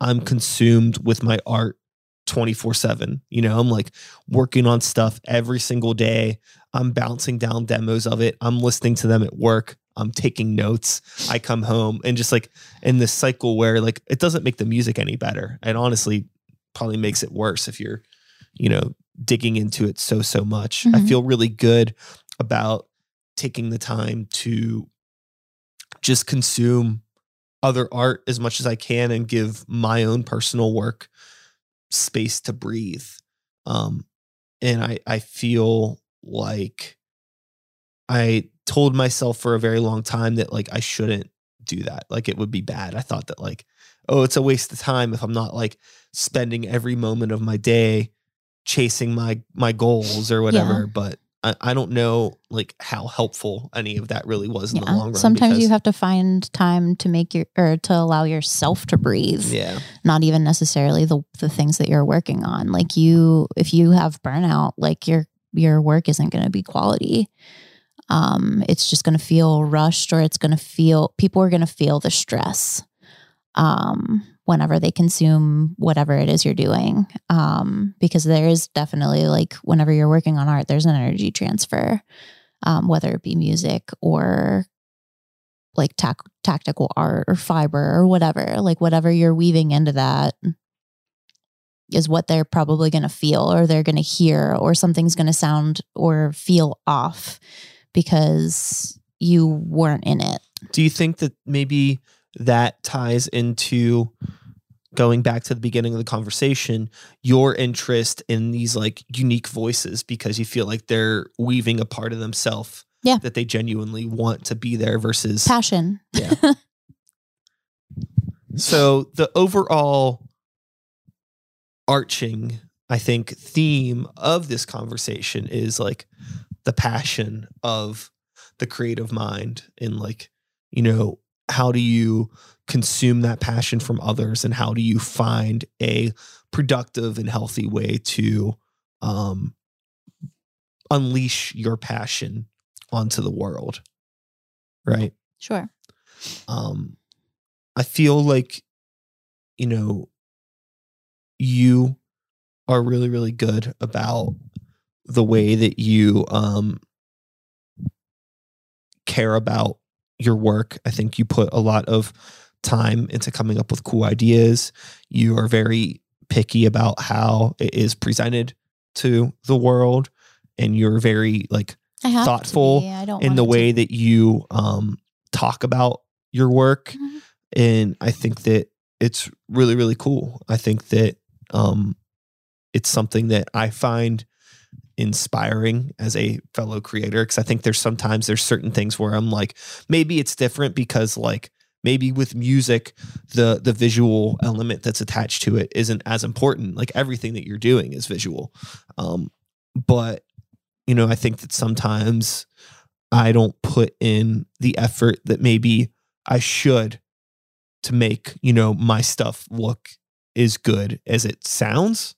i'm consumed with my art 24 7 you know i'm like working on stuff every single day. I'm bouncing down demos of it. I'm listening to them at work. I'm taking notes. I come home and just like in this cycle where like it doesn't make the music any better. And honestly probably makes it worse if you're you know digging into it so so much. I Mhm. feel really good about taking the time to just consume other art as much as i can and give my own personal work space to breathe um and i i feel like i told myself for a very long time that like i shouldn't do that like it would be bad i thought that like oh it's a waste of time if i'm not like spending every moment of my day chasing my my goals or whatever Yeah. but I, I don't know like how helpful any of that really was in the long run sometimes you have to find time to make your or to allow yourself to breathe yeah. not even necessarily the the things that you're working on. Like you if you have burnout like your your work isn't going to be quality. Um it's just going to feel rushed or it's going to feel people are going to feel the stress. Um whenever they consume whatever it is you're doing. Um because there is definitely like whenever you're working on art there's an energy transfer um whether it be music or like tac- tactical art or fiber or whatever. Like whatever you're weaving into that is what they're probably going to feel or they're going to hear or something's going to sound or feel off because you weren't in it. Do you think that maybe that ties into going back to the beginning of the conversation, your interest in these like unique voices because you feel like they're weaving a part of themselves Yeah. that they genuinely want to be there versus passion Yeah. [laughs] so the overall arching, I think, theme of this conversation is like the passion of the creative mind and like, you know, how do you consume that passion from others and how do you find a productive and healthy way to um unleash your passion onto the world right Sure. um i feel like you know you are really really good about the way that you um care about your work i think you put a lot of time into coming up with cool ideas you are very picky about how it is presented to the world and you're very like Thoughtful to be. I don't in the it to- way that you um talk about your work Mhm. and i think that it's really really cool i think that um it's something that i find inspiring as a fellow creator because i think there's sometimes there's certain things where i'm like maybe it's different because like maybe with music the the visual element that's attached to it isn't as important. Like everything that you're doing is visual. Um but you know i think that sometimes i don't put in the effort that maybe i should to make you know my stuff look as good as it sounds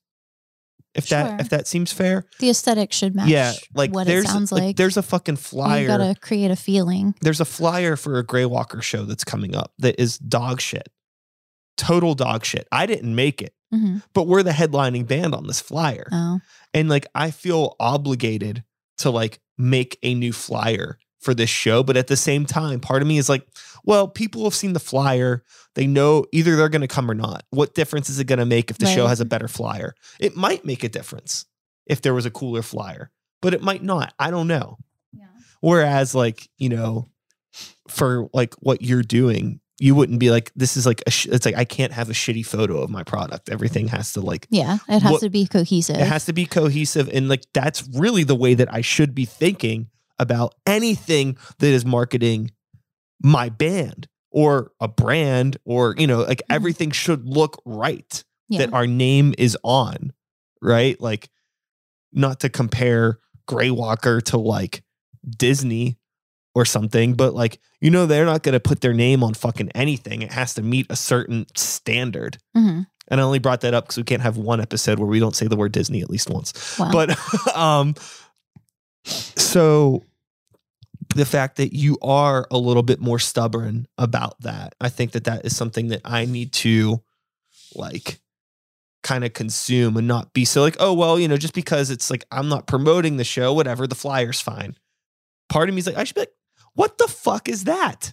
if Sure. that if that seems fair the aesthetic should match yeah like what there's it sounds like. there's a fucking flyer. you gotta create a feeling. there's a flyer for a Grey Walker show that's coming up that is dog shit. Total dog shit. I didn't make it, hmm but we're the headlining band on this flyer. Oh, And like I feel obligated to like make a new flyer for this show, but at the same time, part of me is like, well, people have seen the flyer. They know either they're going to come or not. What difference is it going to make if the show has a better flyer? It might make a difference if there was a cooler flyer, but it might not. I don't know. yeah. Whereas, like, you know, for like what you're doing, you wouldn't be like, this is like, a sh- it's like, I can't have a shitty photo of my product. Everything has to like, Yeah, it has What- to be cohesive. it has to be cohesive. And like, that's really the way that I should be thinking about anything that is marketing my band or a brand or, you know, like Mhm. everything should look right yeah. that our name is on, right? Like, not to compare Grey Walker to like Disney or something, but like, you know, they're not going to put their name on fucking anything. It has to meet a certain standard. hmm And I only brought that up because we can't have one episode where we don't say the word Disney at least once. Wow. But, [laughs] um, so the fact that you are a little bit more stubborn about that, I think that that is something that I need to like kind of consume and not be so like, oh, well, you know, just because it's like I'm not promoting the show, whatever, the flyer's fine. Part of me is like, I should be like, what the fuck is that?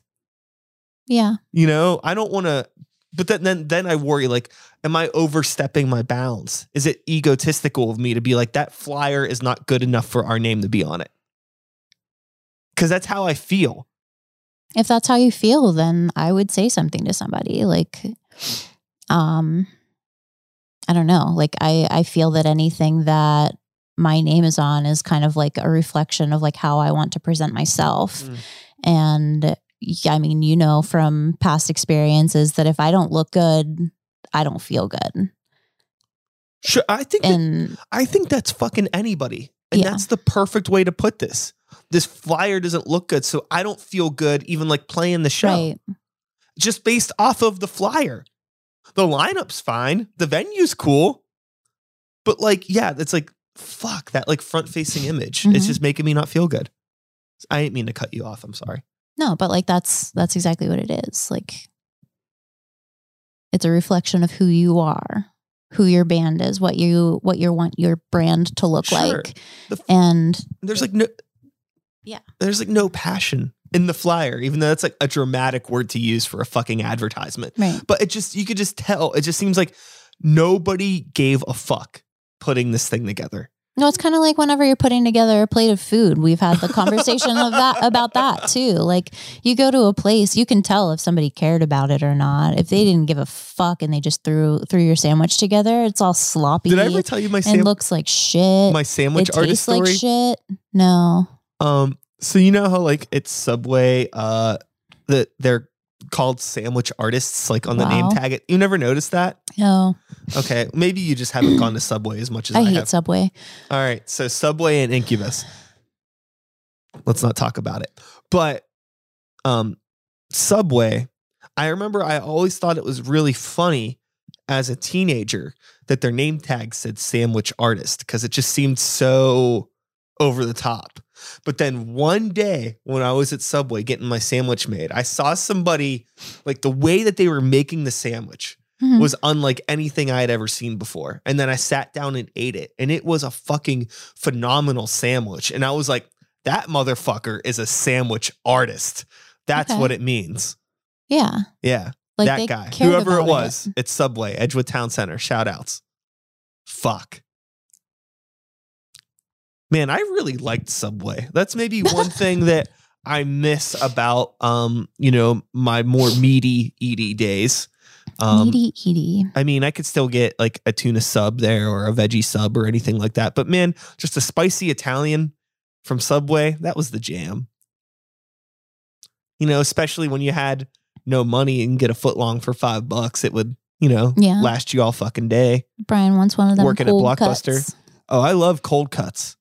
yeah. You know, I don't want to, but then, then then I worry like, am I overstepping my bounds? Is it egotistical of me to be like that flyer is not good enough for our name to be on it? Because that's how I feel. If that's how you feel, then I would say something to somebody like, um, I don't know. Like I, I feel that anything that my name is on is kind of like a reflection of like how I want to present myself. Mm. And I mean, you know, from past experiences that if I don't look good, I don't feel good. Sure, I think that- And I think that's fucking anybody, and Yeah. that's the perfect way to put this. This flyer doesn't look good, so I don't feel good even like playing the show. right. just based off of the flyer. The lineup's fine. The venue's cool. But like, yeah, it's like, fuck that like front facing image. It's Mhm. just making me not feel good. I didn't mean to cut you off. I'm sorry. No, but like that's that's exactly what it is. Like it's a reflection of who you are, who your band is, what you what you want your brand to look Sure. like. The f- And There's like no Yeah. There's like no passion in the flyer, even though that's like a dramatic word to use for a fucking advertisement. right. But it just you could just tell. It just seems like nobody gave a fuck putting this thing together. No, it's kind of like whenever you're putting together a plate of food. We've had the conversation of that [laughs] about that too. Like you go to a place, you can tell if somebody cared about it or not. If they didn't give a fuck and they just threw threw your sandwich together, it's all sloppy Did I ever tell you my and sam- looks like shit. my sandwich it artist tastes like shit. No. Um, so you know how like it's Subway, uh, that their called sandwich artists like on the name tag. It you never noticed that? No, Okay, maybe you just haven't gone to Subway as much as I, I hate have. Subway. All right, so Subway and Incubus. Let's not talk about it. But um Subway, I remember I always thought it was really funny as a teenager that their name tag said sandwich artist because it just seemed so over the top. But then one day when I was at Subway getting my sandwich made, I saw somebody like the way that they were making the sandwich Mhm. was unlike anything I had ever seen before. And then I sat down and ate it, and it was a fucking phenomenal sandwich. And I was like, that motherfucker is a sandwich artist. That's Okay. what it means. yeah, Yeah. like that guy. Whoever it was, it's Subway, Edgewood Town Center. Shout outs. Fuck. Man, I really liked Subway. That's maybe one [laughs] thing that I miss about um, you know, my more meaty eaty days. Um Meaty, eaty. I mean, I could still get like a tuna sub there or a veggie sub or anything like that. But man, just a spicy Italian from Subway, that was the jam. You know, especially when you had no money and get a foot long for five bucks, it would, you know, Yeah. last you all fucking day. Brian wants one of them. Working at Blockbuster. cuts. Oh, I love cold cuts.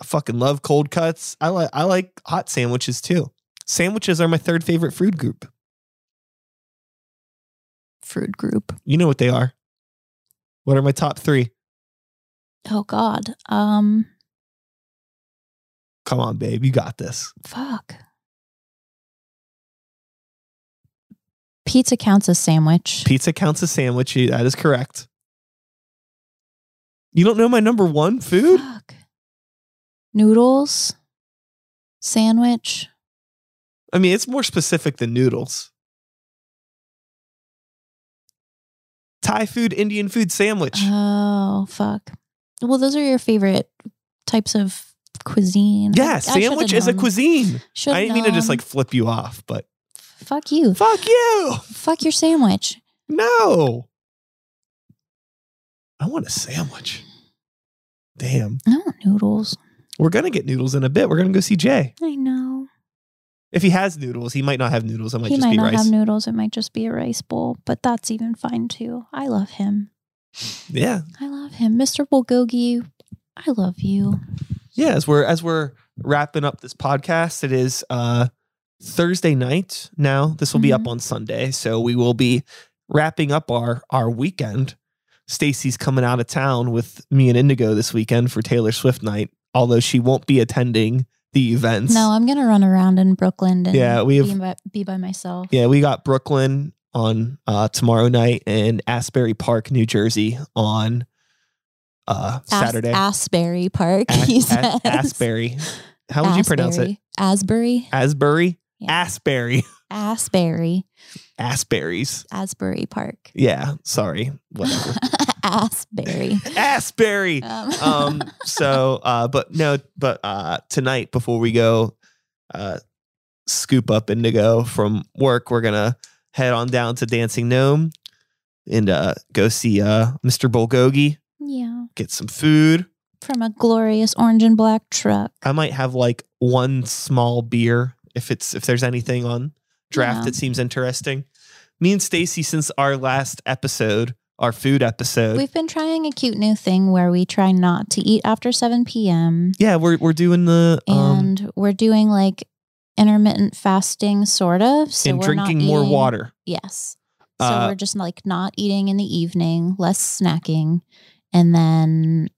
I fucking love cold cuts. I like I like hot sandwiches too. Sandwiches are my third favorite food group. Food group. You know what they are. What are my top three? Oh God. Um. Come on, babe. You got this. Fuck. Pizza counts as sandwich. Pizza counts as sandwich. That is correct. You don't know my number one food? Fuck. Noodles. Sandwich. I mean, it's more specific than noodles. Thai food, Indian food sandwich. Oh fuck. Well, those are your favorite types of cuisine. I- yeah, I sandwich is a cuisine. Should've I didn't mean to just like flip you off, but fuck you. fuck you. Fuck your sandwich. No. I want a sandwich. Damn. I want noodles. We're going to get noodles in a bit. We're going to go see Jay. I know. If he has noodles, he might not have noodles. It might he just might be not rice. have noodles. It might just be a rice bowl, but that's even fine too. I love him. yeah. I love him, Mr. Bulgogi. I love you. yeah as we're as we're wrapping up this podcast it is uh thursday night now this will be up Mhm. on sunday so we will be wrapping up our our weekend stacy's coming out of town with me and indigo this weekend for taylor swift night although she won't be attending the events No, I'm gonna run around in Brooklyn and Yeah, we have- be, by, be by myself. yeah we got brooklyn on uh tomorrow night and asbury park new jersey on uh As- saturday Asbury Park. As- [laughs] he As- says. asbury how would you pronounce it Asbury. asbury Yeah. asbury Asbury. Asberries. Asbury Park. Yeah, sorry. Whatever. [laughs] Asbury. Asbury. Um, [laughs] Um, so uh, but no, but uh tonight before we go uh scoop up Indigo from work, we're gonna head on down to Dancing Gnome and uh go see uh Mr. Bulgogi, yeah. get some food. From a glorious orange and black truck. I might have like one small beer if it's if there's anything on draft Yeah. that seems interesting. Me and Stacy, since our last episode, our food episode, We've been trying a cute new thing where we try not to eat after 7 p.m. yeah, we're we're doing the um and we're doing like intermittent fasting, sort of. So and we're not drinking more eating- water. Yes. So Uh, we're just like not eating in the evening, less snacking. And then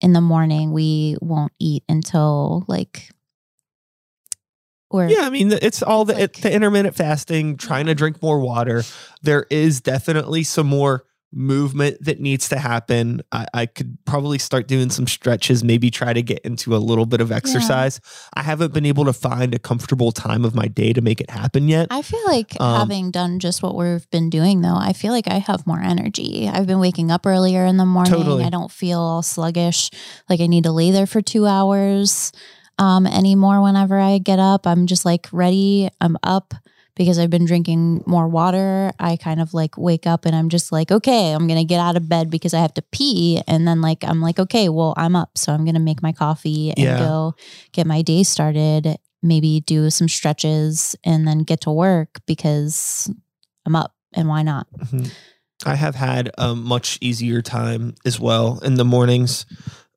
in the morning, we won't eat until like, or Yeah, I mean it's all the like- the intermittent fasting, trying to drink more water. There is definitely some more movement that needs to happen. I, I could probably start doing some stretches, maybe try to get into a little bit of exercise. I haven't been able to find a comfortable time of my day to make it happen yet. I feel like Um, having done just what we've been doing, though, I feel like I have more energy. I've been waking up earlier in the morning. Totally. I don't feel all sluggish, like I need to lay there for two hours um, anymore whenever I get up. I'm just like ready. I'm up because I've been drinking more water. I kind of like wake up and I'm just like, okay, I'm going to get out of bed because I have to pee. And then, like, I'm like, okay, well, I'm up. So I'm going to make my coffee and Yeah. go get my day started. maybe do some stretches and then get to work because I'm up and why not? Mhm. I have had a much easier time as well in the mornings.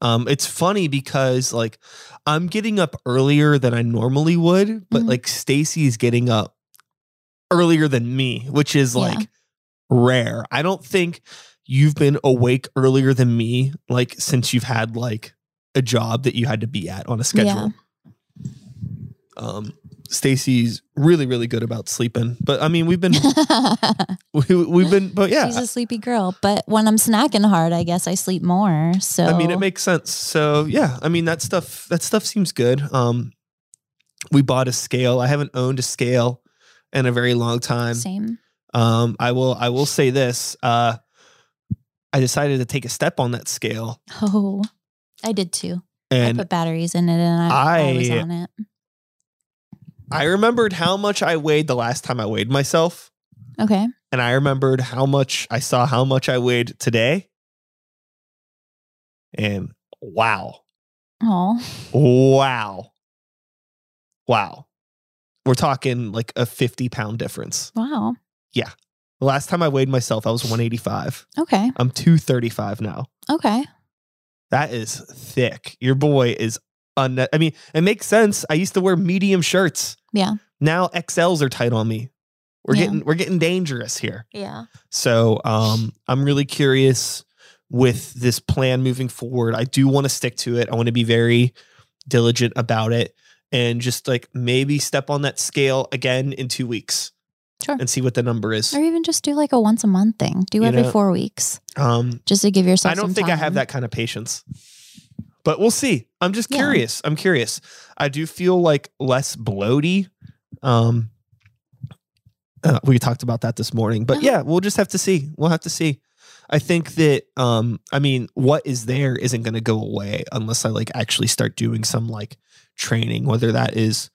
Um, it's funny because like I'm getting up earlier than I normally would, but Mhm. like Stacy's getting up earlier than me, which is Yeah. like rare. I don't think you've been awake earlier than me like since you've had like a job that you had to be at on a schedule. Um Stacy's really really good about sleeping. But I mean, we've been [laughs] [laughs] we, we've been but yeah. She's a sleepy girl, but when I'm snacking hard, I guess I sleep more. So I mean, it makes sense. So yeah, I mean that stuff that stuff seems good. Um, we bought a scale. I haven't owned a scale in a very long time. same. Um, I will I will say this. Uh, I decided to take a step on that scale, Oh, I did too. I put batteries in it, and I, I, was on it. I remembered how much I weighed the last time I weighed myself, Okay. and I remembered how much I saw how much I weighed today, and wow, Oh, wow, wow, we're talking like a fifty pound difference. wow. Yeah. The last time I weighed myself, I was 185. Okay. I'm 235 now. Okay. That is thick. Your boy is un I mean, it makes sense. I used to wear medium shirts. Yeah. Now XLs are tight on me. We're Yeah. getting we're getting dangerous here. Yeah. So um I'm really curious with this plan moving forward. I do want to stick to it. I want to be very diligent about it and just like maybe step on that scale again in two weeks Sure. and see what the number is. Or even just do like a once a month thing. Do You every know, four weeks, Um just to give yourself. I don't think I have that kind of patience. But we'll see. I'm just Yeah. curious. I'm curious. I do feel like less bloaty. Um uh, we talked about that this morning. But Uh-huh. yeah, we'll just have to see. We'll have to see. I think that um I mean what is there isn't going to go away unless I like actually start doing some like training whether that is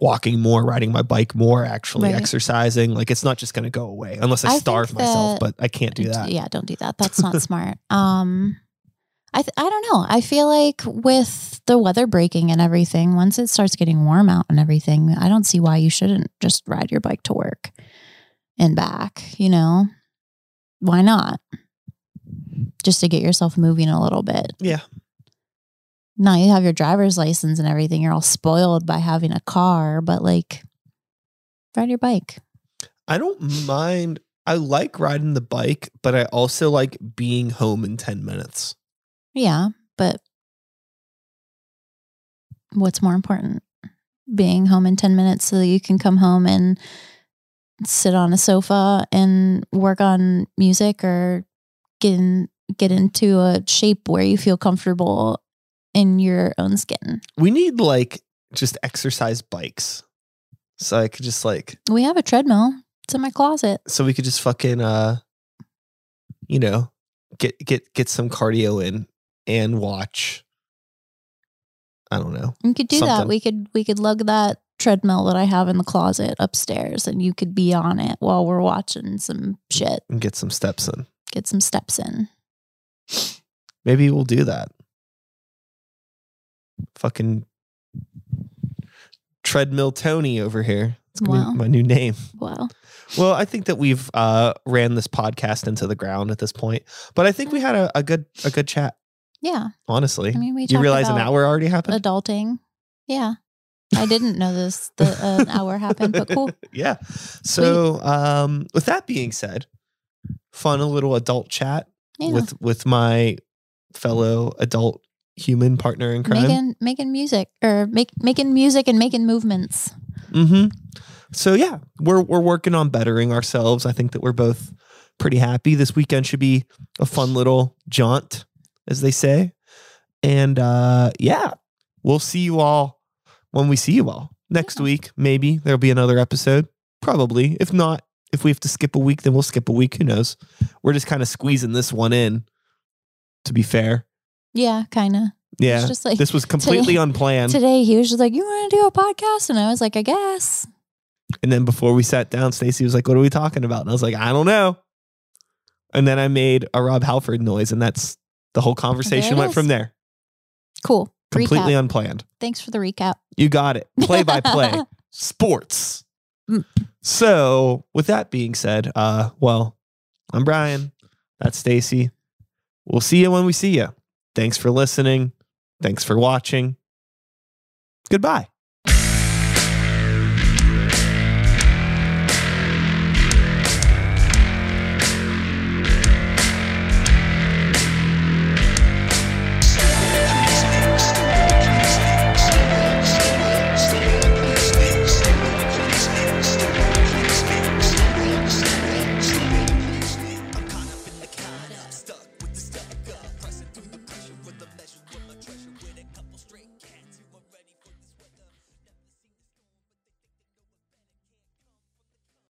walking more, riding my bike more, actually Right. exercising. Like it's not just going to go away unless I, I starve myself, but I can't do that. Yeah, don't do that. That's not [laughs] smart. Um, I th- I don't know. I feel like with the weather breaking and everything, once it starts getting warm out and everything, I don't see why you shouldn't just ride your bike to work and back. You know, why not? Just to get yourself moving a little bit. Yeah. Now you have your driver's license and everything. You're all spoiled by having a car, but like, ride your bike. I don't mind. I like riding the bike, but I also like being home in 10 minutes. Yeah, but what's more important? Being home in 10 minutes so that you can come home and sit on a sofa and work on music or get in, get into a shape where you feel comfortable in your own skin. We need like just exercise bikes. So I could just like, We have a treadmill. It's in my closet. so we could just fucking, uh, you know, get, get, get some cardio in and watch. I don't know. We could do that. We could we could lug that treadmill that I have in the closet upstairs and you could be on it while we're watching some shit. And get some steps in. Get some steps in. Maybe we'll do that. Fucking treadmill Tony over here. It's gonna Wow. be my new name. Wow. Well, I think that we've uh, ran this podcast into the ground at this point, but I think we had a, a good a good chat. Yeah. Honestly, I mean, we you realize an hour already happened. adulting. Yeah. I didn't know this the uh, an hour happened, but cool. [laughs] yeah. So, um, with that being said, fun a little adult chat Yeah. with with my fellow adult human partner in crime. making making music or make making music and making movements. Mm-hmm. So yeah, we're we're working on bettering ourselves. I think that we're both pretty happy. This weekend should be a fun little jaunt, as they say. And uh yeah, we'll see you all when we see you all. Next Yeah. week, maybe there'll be another episode. Probably. If not, if we have to skip a week, then we'll skip a week. Who knows? We're just kind of squeezing this one in, to be fair. Yeah, kind of. Yeah. Just like this was [laughs] completely unplanned. today he was just like, "You want to do a podcast?" And I was like, "I guess." And then before we sat down, Stacy was like, What are we talking about? And I was like, I don't know. And then I made a Rob Halford noise, and that's the whole conversation went is. from there. Cool. completely unplanned. Thanks for the recap. You got it. Play by play. [laughs] Sports. Mm. So, with that being said, uh, well, I'm Brian. That's Stacy. We'll see you when we see you. Thanks for listening. Thanks for watching. Goodbye.